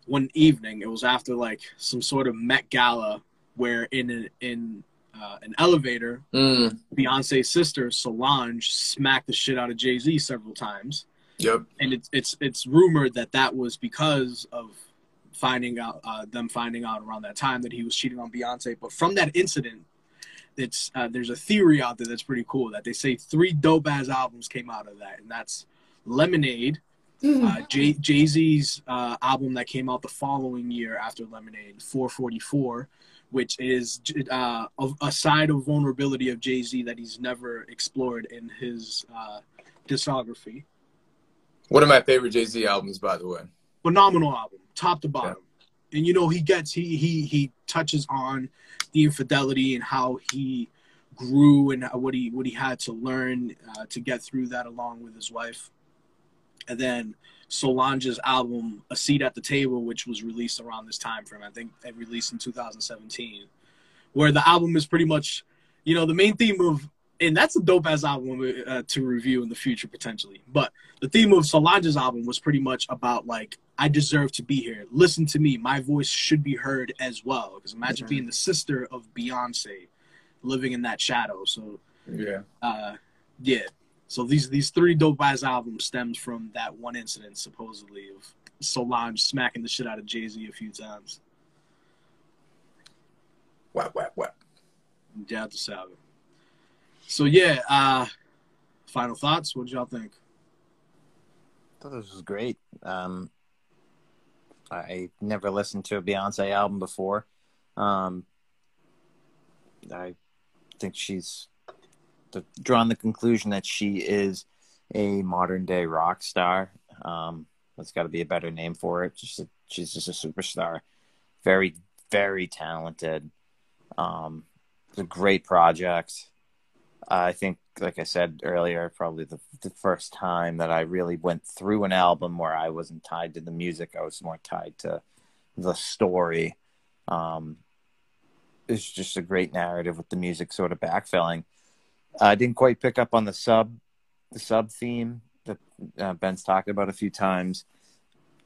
one evening. It was after like some sort of Met Gala, where in a, in uh, an elevator, Mm, Beyonce's sister Solange smacked the shit out of Jay Z several times, yep. and it's it's it's rumored that that was because of finding out uh, them finding out around that time that he was cheating on Beyonce. But from that incident, it's uh, there's a theory out there that's pretty cool that they say three dope ass albums came out of that, and that's Lemonade, uh, Jay Jay Z's uh, album that came out the following year after Lemonade, 444, which is uh, a, a side of vulnerability of Jay Z that he's never explored in his uh, discography. One of my favorite Jay Z albums, by the way. Phenomenal album, top to bottom. And you know he gets he he he touches on the infidelity and how he grew and what he what he had to learn uh, to get through that along with his wife. And then Solange's album "A Seat at the Table," which was released around this time frame. I think it released in 2017, where the album is pretty much, you know, the main theme of, and that's a dope ass album uh, to review in the future potentially. But the theme of Solange's album was pretty much about like, I deserve to be here. Listen to me. My voice should be heard as well. Because imagine Mhm. being the sister of Beyonce, living in that shadow. So Yeah. uh, yeah. So these these three dope ass albums stems from that one incident supposedly of Solange smacking the shit out of Jay Z a few times. Whap, whap, whap. Yeah, to Salve. So yeah, uh, final thoughts. What did y'all think? thought this was great. Um, I never listened to a Beyonce album before. Um, I think she's drawn the conclusion that she is a modern day rock star. Um, that's got to be a better name for it. Just a, she's just a superstar. Very, very talented. Um, it's a great project. I think, like I said earlier, probably the, the first time that I really went through an album where I wasn't tied to the music, I was more tied to the story. Um, it's just a great narrative with the music sort of backfilling. I didn't quite pick up on the sub, the sub theme that uh, Ben's talked about a few times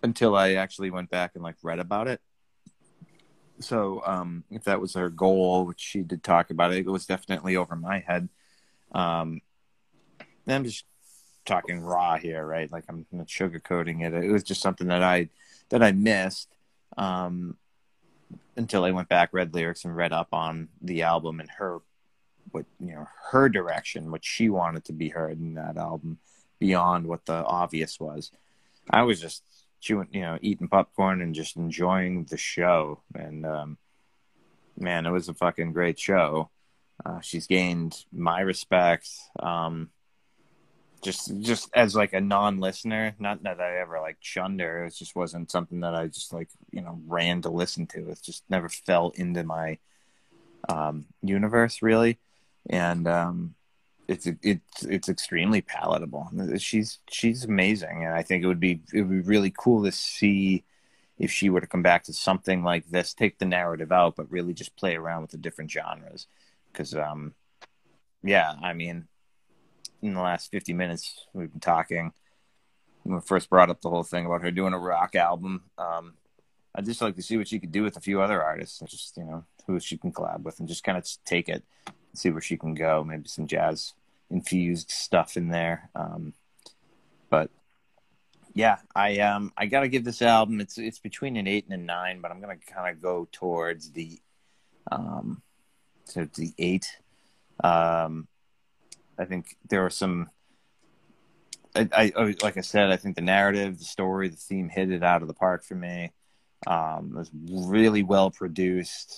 until I actually went back and like read about it. so um, if that was her goal, which she did talk about, it, it was definitely over my head. Um, I'm just talking raw here, right? Like I'm not sugarcoating it. It was just something that I that I missed um, until I went back, read lyrics, and read up on the album and her what you know her direction, what she wanted to be heard in that album, beyond what the obvious was. I was just chewing, you know, eating popcorn and just enjoying the show. And um, man, it was a fucking great show. Uh, she's gained my respect. Um, just, just as like a non-listener, not that I ever like shunned her. It just wasn't something that I just like, you know, ran to listen to. It just never fell into my um, universe really. And um, it's it's it's extremely palatable. She's she's amazing, and I think it would be it would be really cool to see if she were to come back to something like this, take the narrative out, but really just play around with the different genres. Because, um, yeah, I mean, in the last fifty minutes we've been talking. When we first brought up the whole thing about her doing a rock album, um, I'd just like to see what she could do with a few other artists, just you know who she can collab with, and just kind of take it, see where she can go. Maybe some jazz infused stuff in there. Um, but yeah, I um I gotta give this album it's it's between an eight and a nine, but I'm gonna kind of go towards the um to the eight. Um, I think there are some. I, I like I said, I think the narrative, the story, the theme hit it out of the park for me. Um, it was really well produced,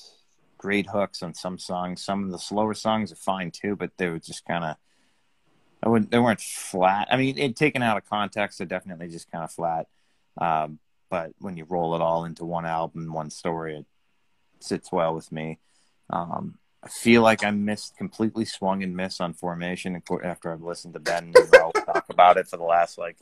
great hooks on some songs. Some of the slower songs are fine too, but they were just kind of I wouldn't. They weren't flat. I mean, it, taken out of context, they're definitely just kind of flat. Um, but when you roll it all into one album, one story, it sits well with me. Um, I feel like I missed completely swung and miss on formation after I've listened to Ben and talk about it for the last like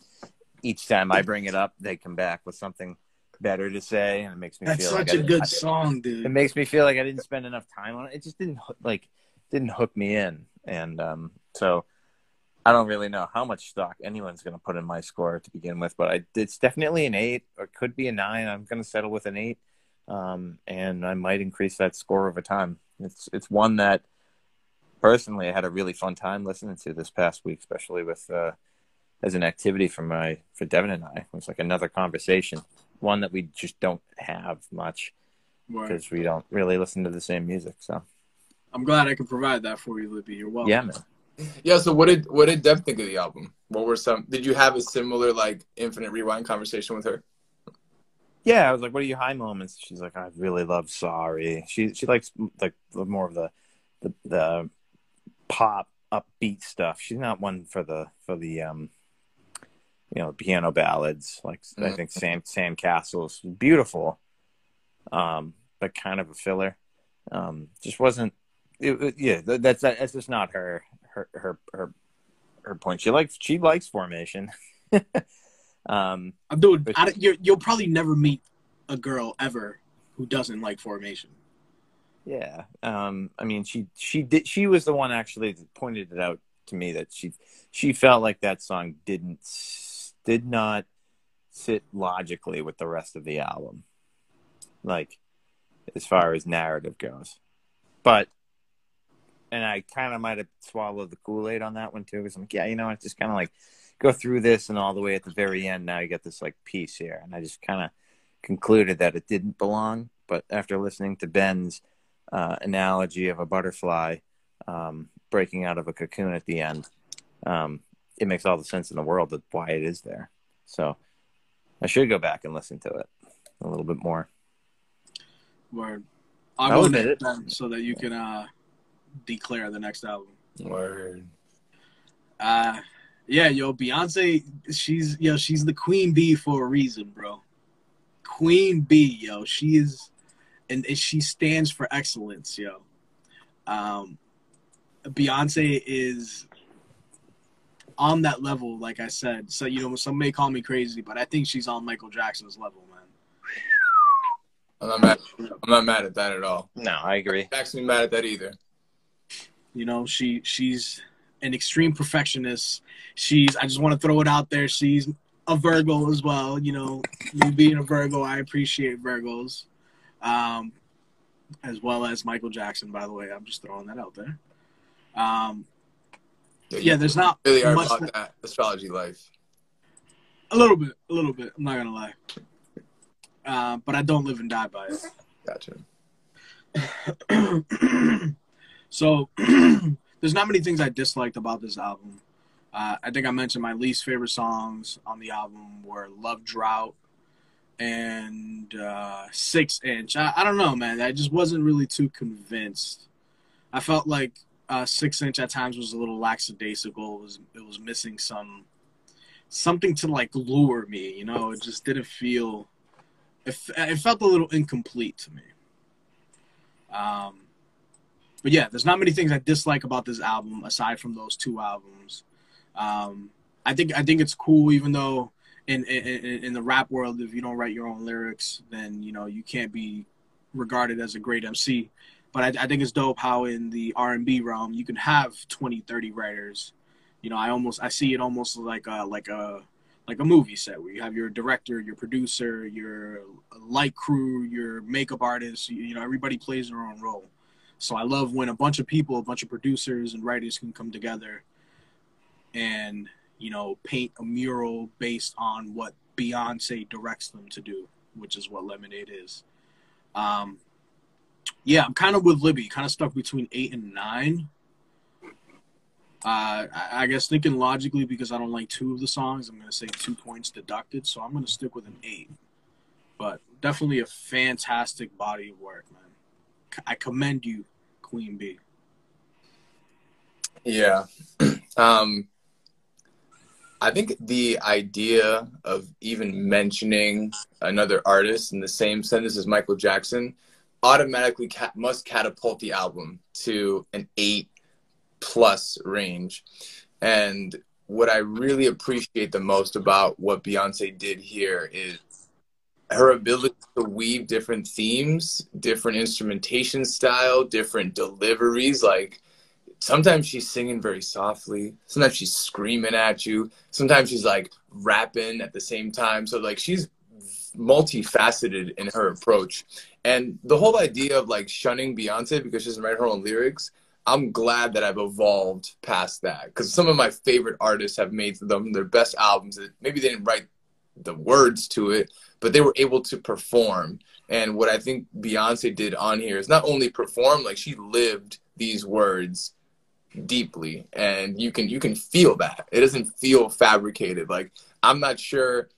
each time I bring it up, they come back with something better to say, and it makes me That's feel such like a good song, dude. It makes me feel like I didn't spend enough time on it. It just didn't like didn't hook me in, and um, so I don't really know how much stock anyone's going to put in my score to begin with, but I, it's definitely an eight or could be a nine. I'm going to settle with an eight, um, and I might increase that score over time. It's it's one that personally I had a really fun time listening to this past week, especially with uh, as an activity for my for Devin and I. It was like another conversation, one that we just don't have much because right. we don't really listen to the same music. So I'm glad I could provide that for you, Libby. You're welcome. Yeah, man. Yeah. So what did what did Deb think of the album? What were some? Did you have a similar like Infinite Rewind conversation with her? Yeah, I was like, "What are your high moments?" She's like, "I really love Sorry." She she likes like more of the the, the pop upbeat stuff. She's not one for the for the um you know piano ballads like mm-hmm. I think Sam Sandcastles beautiful, um, but kind of a filler. Um, just wasn't. It, yeah, that's that's just not her her her her, her point. She likes she likes formation. um, dude, I, you you'll probably never meet a girl ever who doesn't like formation. Yeah, um, I mean, she she did. She was the one actually that pointed it out to me that she she felt like that song didn't did not sit logically with the rest of the album, like as far as narrative goes. But and I kind of might have swallowed the Kool Aid on that one too, because I'm like, yeah, you know, it's just kind of like go through this and all the way at the very end. Now you get this like piece here, and I just kind of concluded that it didn't belong. But after listening to Ben's uh, analogy of a butterfly um, breaking out of a cocoon at the end, um, it makes all the sense in the world of why it is there. So I should go back and listen to it a little bit more. Word. I'll go it so that you can uh, declare the next album. Word. Uh yeah, yo, Beyonce, she's yo, she's the queen bee for a reason, bro. Queen bee, yo. She is and, and she stands for excellence, yo. Um Beyonce is on that level, like I said. So you know, some may call me crazy, but I think she's on Michael Jackson's level, man. I'm not mad. I'm not mad at that at all. No, I agree. Actually, mad at that either. You know, she she's an extreme perfectionist. She's I just want to throw it out there. She's a Virgo as well. You know, me being a Virgo, I appreciate Virgos. Um, as well as Michael Jackson. By the way, I'm just throwing that out there. Um, Yeah, there's not really are much about that- that astrology life. a little bit, a little bit. I'm not gonna lie, uh, but I don't live and die by it. Gotcha. so there's not many things I disliked about this album. Uh, I think I mentioned my least favorite songs on the album were "Love Drought" and uh, Six Inch. I, I don't know, man. I just wasn't really too convinced. I felt like uh, Six Inch at times was a little lackadaisical. It was it was missing some something to like lure me. You know, it just didn't feel. It, it felt a little incomplete to me. Um, but yeah, there's not many things I dislike about this album aside from those two albums. Um, I think I think it's cool, even though in, in in the rap world, if you don't write your own lyrics, then you know you can't be regarded as a great MC. But I, I think it's dope how in the R and B realm you can have 20, 30 writers. You know, I almost I see it almost like a like a like a movie set where you have your director, your producer, your light crew, your makeup artist. You, you know, everybody plays their own role. So I love when a bunch of people, a bunch of producers and writers can come together and you know paint a mural based on what Beyonce directs them to do, which is what Lemonade is. Um, yeah, I'm kind of with Libby, kind of stuck between eight and nine. Uh, I, guess thinking logically because I don't like two of the songs, I'm gonna say two points deducted, so I'm gonna stick with an eight. But definitely a fantastic body of work, man. I commend you, Queen B. Yeah. um, I think the idea of even mentioning another artist in the same sentence as Michael Jackson automatically ca- must catapult the album to an eight plus range. And what I really appreciate the most about what Beyonce did here is her ability to weave different themes, different instrumentation style, different deliveries. Like sometimes she's singing very softly, sometimes she's screaming at you, sometimes she's like rapping at the same time. So like she's multifaceted in her approach. And the whole idea of like shunning Beyonce because she doesn't write her own lyrics, I'm glad that I've evolved past that because some of my favorite artists have made them their best albums that maybe they didn't write the words to it, but they were able to perform. And what I think Beyonce did on here is not only perform, like she lived these words deeply and you can you can feel that. It doesn't feel fabricated. Like I'm not sure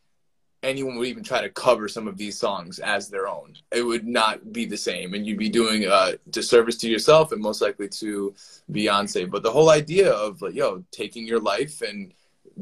anyone would even try to cover some of these songs as their own. It would not be the same, and you'd be doing a disservice to yourself and most likely to Beyonce. But the whole idea of like, yo, taking your life and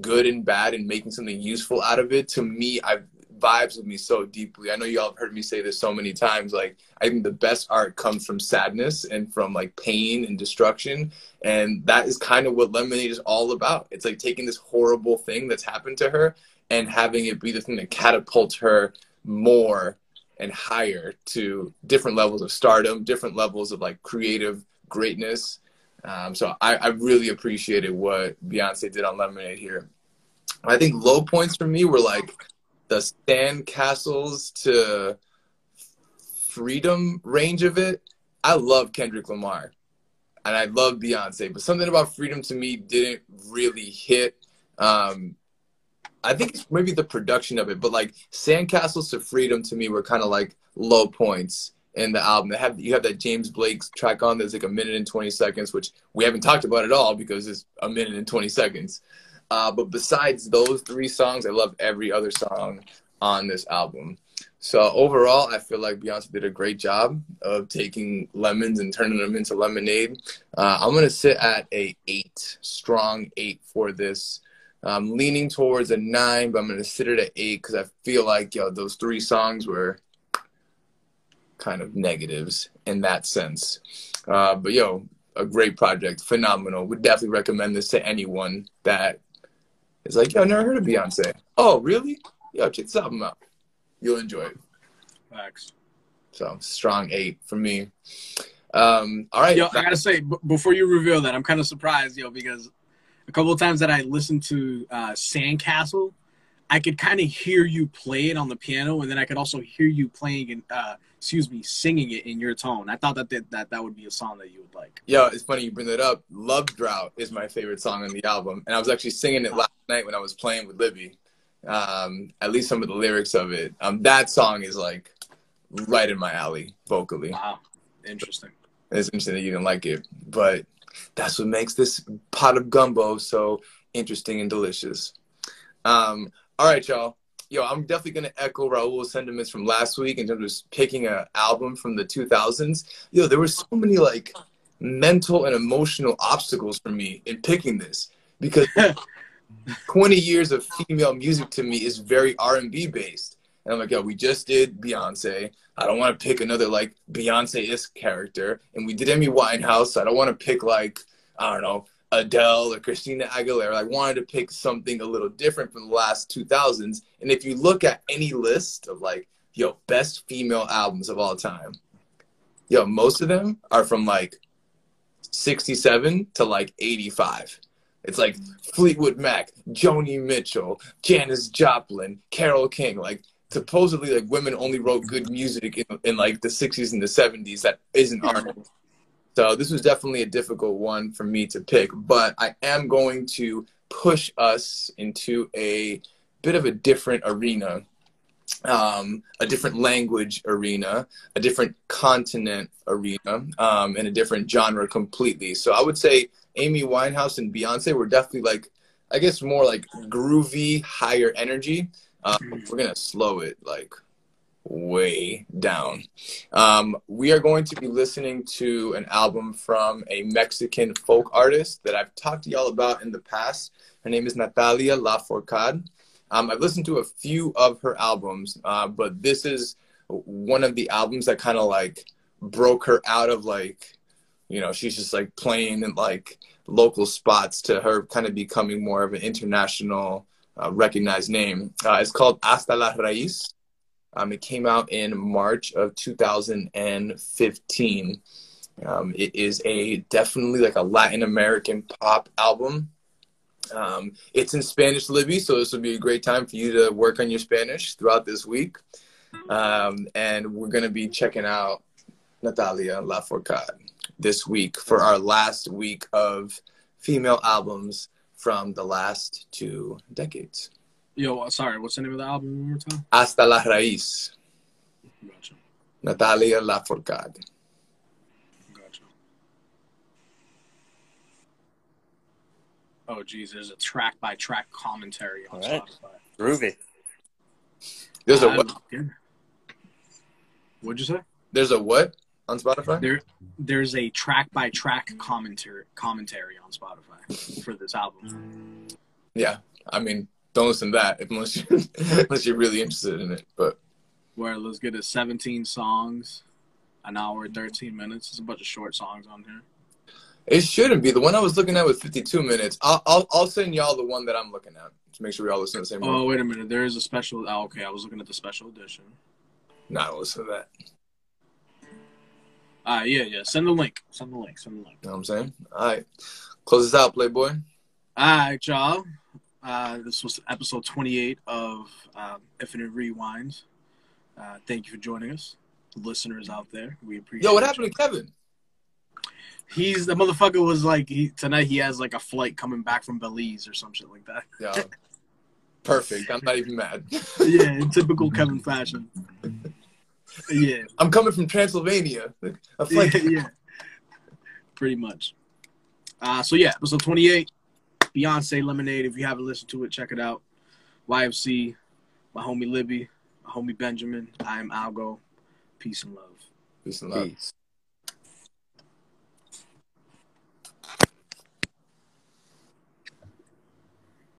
good and bad and making something useful out of it, to me, I vibes with me so deeply. I know y'all have heard me say this so many times. Like, I think the best art comes from sadness and from like pain and destruction. And that is kind of what Lemonade is all about. It's like taking this horrible thing that's happened to her and having it be the thing that catapults her more and higher to different levels of stardom, different levels of like creative greatness. Um, so I, I really appreciated what Beyonce did on Lemonade here. I think low points for me were like the sand castles to freedom range of it. I love Kendrick Lamar and I love Beyonce, but something about freedom to me didn't really hit. Um, I think it's maybe the production of it, but like Sandcastles to Freedom to me were kind of like low points in the album. They have you have that James Blake track on that's like a minute and twenty seconds, which we haven't talked about at all because it's a minute and twenty seconds. Uh, but besides those three songs, I love every other song on this album. So overall, I feel like Beyonce did a great job of taking lemons and turning them into lemonade. Uh, I'm gonna sit at a eight, strong eight for this. I'm leaning towards a nine, but I'm gonna sit it at eight because I feel like yo those three songs were kind of negatives in that sense. Uh, but yo, a great project, phenomenal. Would definitely recommend this to anyone that is like, yo, never heard of Beyonce. Oh, really? Yo, check this album out. You'll enjoy it. Thanks. So strong eight for me. Um, all right. Yo, I gotta say, b- before you reveal that, I'm kind of surprised, yo, because a couple of times that I listened to uh, Sandcastle, I could kind of hear you play it on the piano, and then I could also hear you playing in, uh, excuse me, singing it in your tone. I thought that that that, that would be a song that you would like. Yo, it's funny you bring that up. Love Drought is my favorite song on the album, and I was actually singing it last night when I was playing with Libby. Um, at least some of the lyrics of it. Um, that song is like right in my alley vocally. Wow, interesting. It's interesting that you didn't like it, but that's what makes this pot of gumbo so interesting and delicious. Um, all right, y'all. Yo, I'm definitely gonna echo Raul's sentiments from last week in terms of picking an album from the 2000s. Yo, there were so many like mental and emotional obstacles for me in picking this because 20 years of female music to me is very R&B based. And I'm like, yo, we just did Beyonce. I don't want to pick another like Beyonce-esque character. And we did Amy Winehouse. So I don't want to pick like, I don't know, Adele or Christina Aguilera. I wanted to pick something a little different from the last 2000s. And if you look at any list of like, yo, best female albums of all time, yo, most of them are from like 67 to like 85. It's like Fleetwood Mac, Joni Mitchell, Janis Joplin, Carole King. Like supposedly, like women only wrote good music in, in like the 60s and the 70s that isn't art. So this was definitely a difficult one for me to pick, but I am going to push us into a bit of a different arena, um, a different language arena, a different continent arena, um, and a different genre completely. So I would say Amy Winehouse and Beyonce were definitely like, I guess more like groovy, higher energy. Um, we're gonna slow it like way down. Um, we are going to be listening to an album from a Mexican folk artist that I've talked to y'all about in the past. Her name is Natalia Lafourcade. Um, I've listened to a few of her albums, uh, but this is one of the albums that kind of like broke her out of like, you know, she's just like playing in like local spots to her kind of becoming more of an international uh, recognized name. Uh, it's called Hasta la Raíz. Um, it came out in March of 2015. Um, it is a definitely like a Latin American pop album. Um, it's in Spanish, Libby, so this will be a great time for you to work on your Spanish throughout this week. Um, and we're going to be checking out Natalia Lafourcade this week for our last week of female albums from the last two decades. Yo, uh, sorry, what's the name of the album one more time? Hasta la Raíz, Gotcha. Natalia Lafourcade. Gotcha. Oh, geez, there's a track by track commentary on All right. Spotify. Groovy. There's a I'm what? looking. What'd you say? There's a what on Spotify? There, there's a track by track commentary commentary on Spotify for this album. Yeah, I mean, don't listen to that if- unless you're, unless you're really interested in it. But Where let's get it 17 songs, an hour 13 minutes. There's a bunch of short songs on here. it shouldn't be. The one I was looking at was 52 minutes. I'll I'll, I'll send y'all the one that I'm looking at to make sure we all listen to the same Oh, one. wait a minute. There is a special. Oh, okay, I was looking at the special edition. Nah, don't listen to that. Ah, yeah, yeah. Send the link. Send the link. Send the link. You know what I'm saying? All right, close this out, Playboy. All right, y'all. Uh, this was episode 28 of um, Infinite Rewinds. Uh, thank you for joining us, listeners out there. We appreciate. Yo, what you. happened to Kevin? He's the motherfucker was like he, tonight. He has like a flight coming back from Belize or some shit like that. Yeah, perfect. I'm not even mad. yeah, in typical Kevin fashion. Yeah, I'm coming from Transylvania. A yeah, yeah. Pretty much. Uh, so yeah, episode 28, Beyonce Lemonade. If you haven't listened to it, check it out. YFC, my homie Libby, my homie Benjamin. I am Algo. Peace and love. Peace and love. Peace.